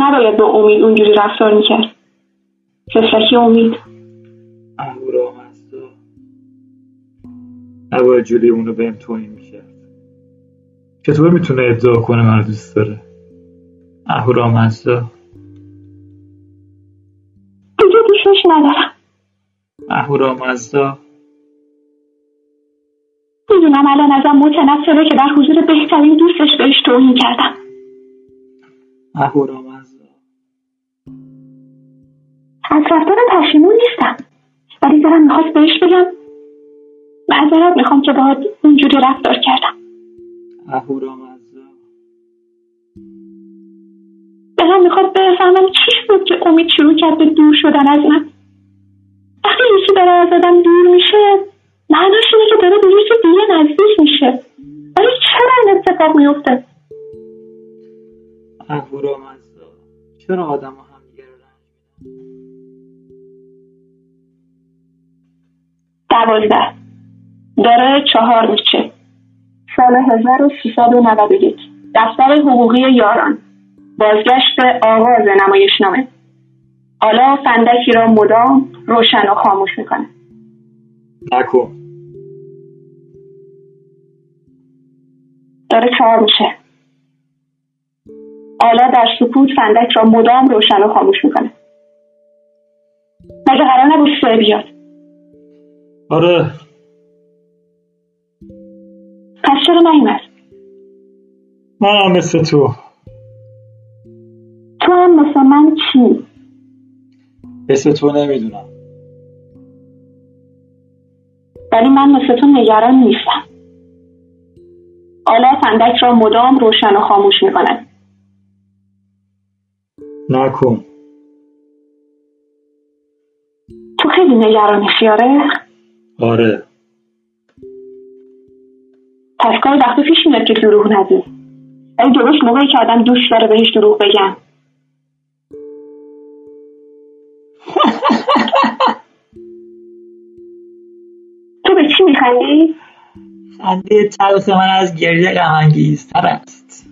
نباید با امید اونجوری رفتار می‌کرد. فسرکی امید. اهورا مزدا نباید جلوی اونو بهم توهین می‌کرد. چطور می‌تونه ادعا کنه من دوست داره؟ اهورا مزدا دیگه دوستش ندارم؟ اهورا مزدا می‌دونم الان ازم متنفره که در حضور بهترین دوستش بهش توهین کردم. اهورا از رفتارم پشیمون نیستم. ولی دارم می‌خواست بهش بگم. معذرت می‌خوام که باهات اونجوری رفتار کردم. اهورا مزدا دلم می‌خواد بفهمم چی بود که امید شروع کرد به دور شدن از من. وقتی یکی داره از آدم دور میشه معناش اینه که داره به یکی دیگه نزدیک میشه. ولی چرا این اتفاق میفته اهورا مزدا چرا آدم ها دوازده داره چهار میشه سال 1391 دفتر حقوقی یاران. بازگشت به آغاز نمایشنامه. حالا فندکی را مدام روشن و خاموش می‌کنه. نکن. داره چهار میشه حالا در سکوت فندک را مدام روشن و خاموش می‌کنه. مگه قرار نبود سه بیاد؟ آره. پس چرا نیومد. منم مثل تو. تو هم مثل من چی؟ مثل تو نمی‌دونم. ولی من مثل تو نگران نیستم. حالا فندک را مدام روشن و خاموش می‌کنه نکن. تو خیلی نگرانی آره؟ آره. پس گاهی وقتا پیش میاد که دروغ نگی ولی درست موقعی که آدم دوست داره بهش دروغ بگم تو به چی میخندی؟ خنده تلخ من از گریه غمانگیزتر است.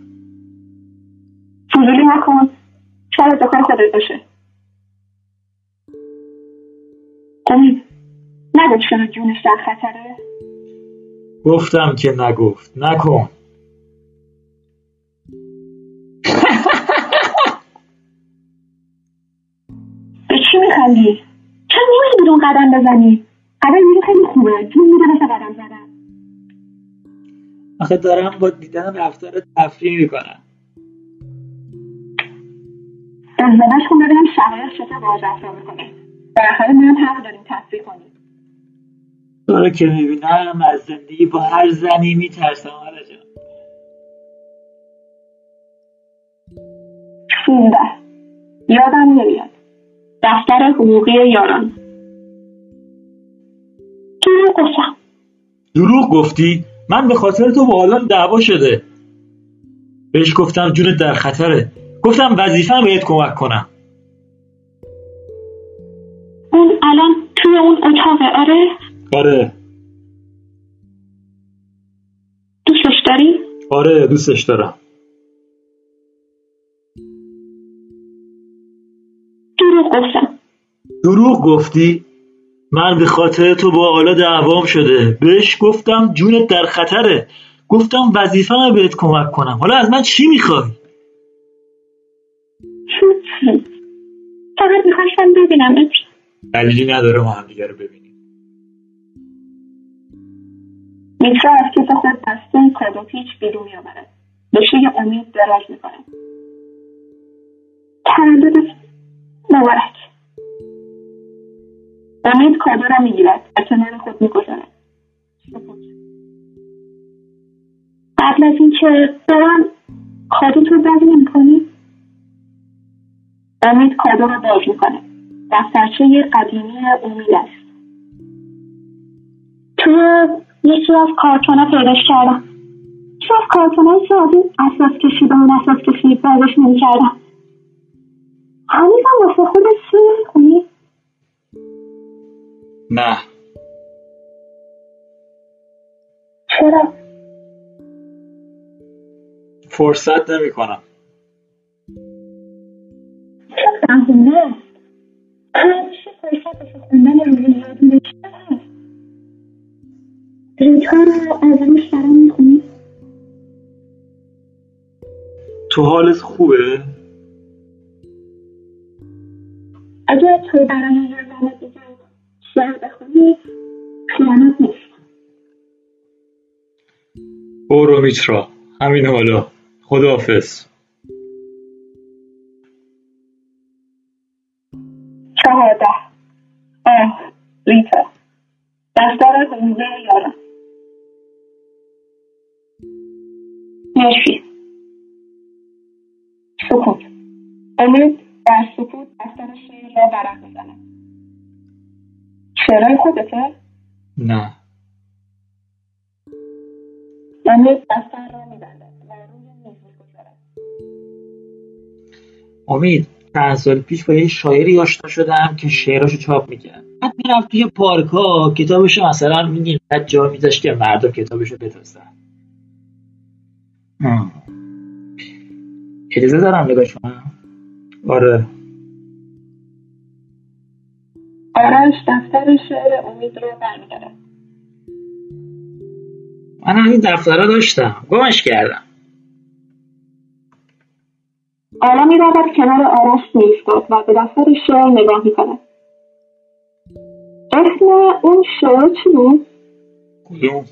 فضولی نکن. شاید کار خودت باشه. امید. نگفت چرا جونش در خطره؟ گفتم که نگفت. نکن. به چی میخندی؟ چرا نمیری بیرون قدم بزنی؟ قدم بیرون خیلی خوبه. جون میده مثل قدم زدن. آخه دارم با دیدن رفتار تفریح می‌کنم. ازدواج کن ببینم شقایق چطور باهاش رفتار می‌کنه بالاخره ما هم حق داریم تفریح کنیم. تو رو که می‌بینم از زندگی با هر زنی میترسم حالا جان. سیزده یادم نمیاد. دفتر حقوقی یاران. دروغ گفتم. دروغ گفتی؟ من به خاطر تو با آلان دعوا شده. بهش گفتم جونت در خطره. گفتم وظیفم بهت کمک کنم. اون الان توی اون اتاقه آره؟ آره. دوستش داری؟ آره دوستش دارم. دروغ گفتم. دروغ گفتی؟ من به خاطر تو با آلا دعوام شده. بهش گفتم جونت در خطره. گفتم وظیفم بهت کمک کنم. حالا از من چی می‌خوای؟ فقط می‌خواستم ببینم. دلیلی نداره ما هم دیگه رو ببینیم. میترا از کیف خود دسته کادو پیچ بیرون میآورد به سوی امید دراز می‌کنه. تولدت مبارک. امید کادو را می‌گیرد. و کنار خود می‌گذارد. قبل از اینکه برم کادو تو باز نمی‌کنی؟ امید کادو را باز می‌کنه. دفترچه قدیمی امید است. تو یکی از کارتونا پیداش کردم. هیچ از از این اساس کشی به اون اساس کشی برداشت نمی‌کردم. هنوزم واسه خودت چی نمی‌خونی نه. چرا؟ فرصت نمی کنم چه فرصت خوندن روزیادی بیشتر هست ریتا رو از روش برام می‌خونی؟ تو حالت خوبه؟ اگر تو برای یه زن دیگه شعر بخونی خیانت نیست. برو میترا همین حالا. خداحافظ. چهارده. آه ریتا دفتر حوزه یاران مرسی. سکوت. امید در سکوت دفتر شعر را ورق می‌زند شعرهای خودته؟ نه. امید دفتر را میبندد و روی میز می‌گذارد امید چند سال پیش با یه شاعری آشنا شدم که شعراشو چاپ می‌کرد. بعد می‌رفت توی پارکا کتابشو مثلا میگیم بعد جا میذاشت که مردم کتابشو آه. اجازه دارم نگاش کنم آره. آرش دفتر شعر امید را برمیدارد من همین دفترها داشتم. گمش کردم. آلا می‌رود کنار آرش میایستد و به دفتر شعر نگاه می‌کند. اسم اون شعر چی بود؟ کدوم؟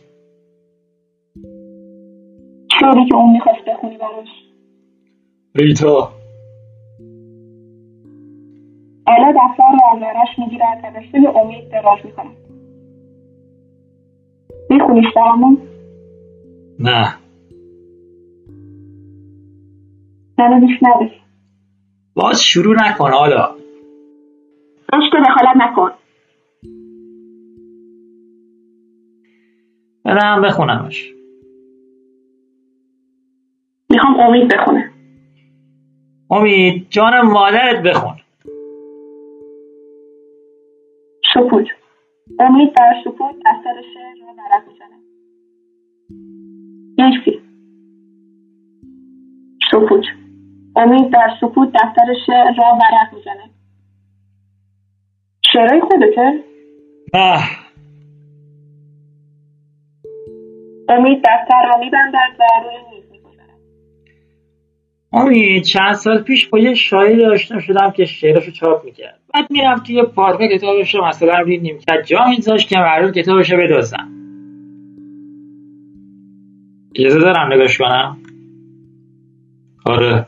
شعری که اون می‌خواست بخونی براش. ریتا. آلا دفتر را از آرش می‌گیرد و به سوی امید دراز می‌کند میخونیش برامون؟ نه. منو میشنوی باز شروع نکن حالا عشق دخالت نکن. برم بخونمش. می‌خوام امید بخونه. امید جان مادرت بخون. سکوت. امید در سکوت دفتر شعر را ورق می‌زند مرسی سکوت. امید در سکوت دفتر شعر را ورق می‌زند شعرهای خودته؟ نه امید دفتر را میبندد و روی میز. امید چند سال پیش با یه شاعری آشنا شدم که شعرشو چاپ می‌کرد. بعد می‌رفت توی پارک کتابشو مثلا روی نیمکت جا میذاشت که مردم کتابشو بدزدن اجازه دارم نگاش کنم؟ آره.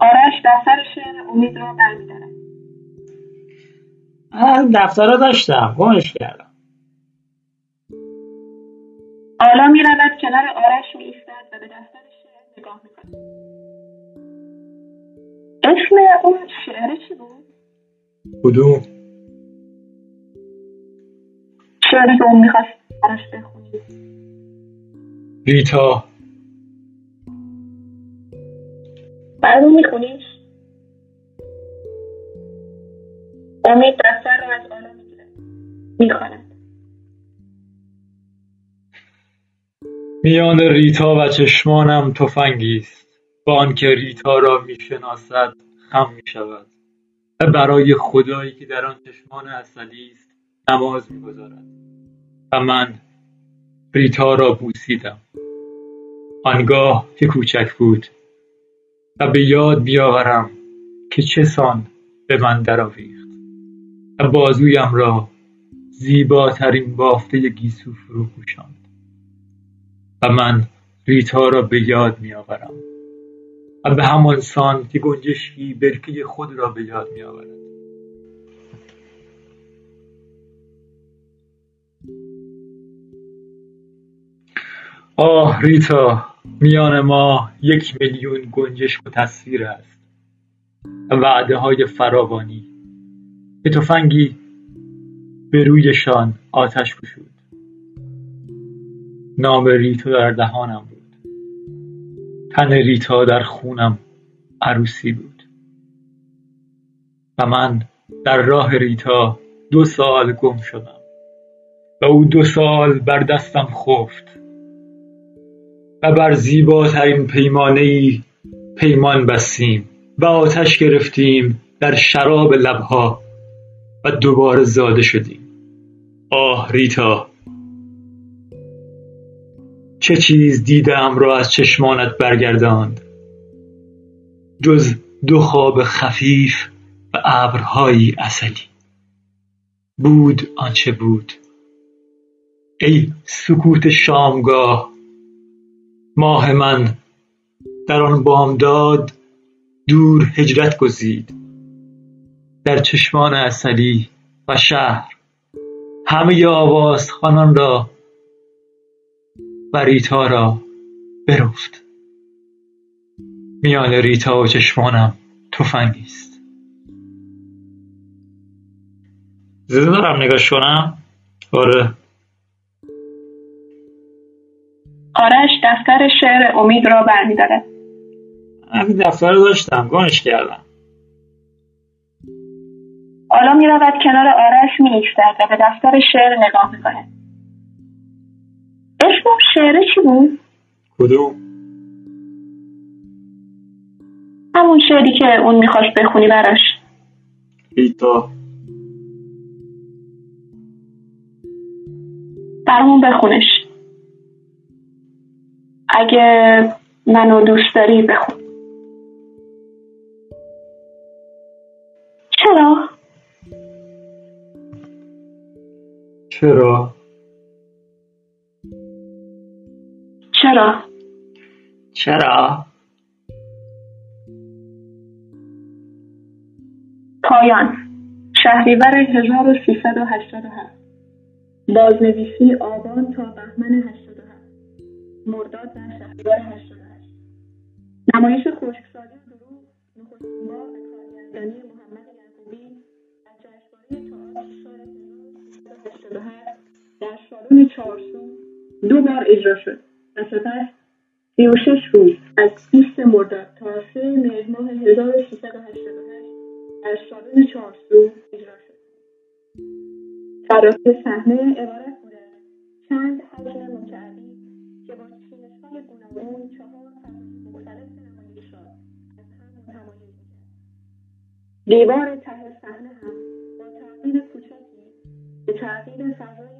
آرش دفتر شعر امید را برمیدارد من دفترها داشتم. گمش کردم. آلا می‌رود کنار آرش میایستد و به دفتر شعر نگاه می‌کند. اسم اون شعر چی بود؟ کدوم؟ شعری که اون می‌خواست براش بخونی ریتا. برامون میخونیش؟ امید دفتر را از آلا می‌خواند میان ریتا و چشمانم تفنگی است. با آنکه ریتا را می‌شناسد خم می‌شود. و برای خدایی که در آن چشمان اسدی است نماز می‌گذارد. و من ریتا را بوسیدم. آنگاه که کوچک بود و به یاد بیاورم که چه سان به من درآویخت. و بازویم را زیباترین بافته گیسو فرو پوشاند و من ریتا را به یاد میآورم. و به همان سان که گنجشکی برکه خود را به یاد میآورد. آه ریتا میان ما یک میلیون گنجشک و تصویر است. و وعده های فراوانی. که تفنگی به رویشان آتش گشود. نام ریتو در دهانم بود. تن ریتا در خونم عروسی بود. و من در راه ریتا دو سال گم شدم. و او دو سال بر دستم خفت. و بر زیباترین پیمانه ای پیمان بستیم. و آتش گرفتیم در شراب لبها و دوباره زاده شدیم. آه ریتا! چه چیز دیدم را از چشمانت برگرداند؟ جز دو خواب خفیف و ابرهایی اصلی. بود آنچه بود. ای سکوت شامگاه ماه من در آن بامداد دور هجرت گزید. در چشمان اصلی و شهر همه آوازخوانان را و ریتا را برفت میان ریتا و چشمانم تفنگی است. زیده دارم نگاش کنم آره. آرش دفتر شعر امید را برمیدارد. همین دفتر رو داشتم. گمش کردم. آلا می رود کنار آرش می و به دفتر شعر نگاه می کند اسم اون شعره چی بود؟ کدوم؟ همون شعری که اون می‌خواست بخونی براش. ریتا برامون بخونش. اگه منو دوست داری بخون. چرا؟ چرا؟ چرا؟ چرا؟ پایان. شهریور 1387 بازنویسی آبان تا بهمن 87 مرداد در شهریور 88 نمایش خشکسالی و دروغ نخستین بار به کارگردانی محمد یعقوبی در جشنواره تئاتر سال 1387 در سالن چهارسو دو بار اجرا شد. و سپس 36 روز از 20 مرداد تا 3 مهر ماه 1388 در سالن چهارسو اجرا شد. فراسه صحنه عبارت بود چند حجم مکعبی که با چینشهای گوناگون چهار فضای مختلف نمایش را از هم متمایز دیوار ته صحنه هم با تغییر کوچکی به تغییر فضای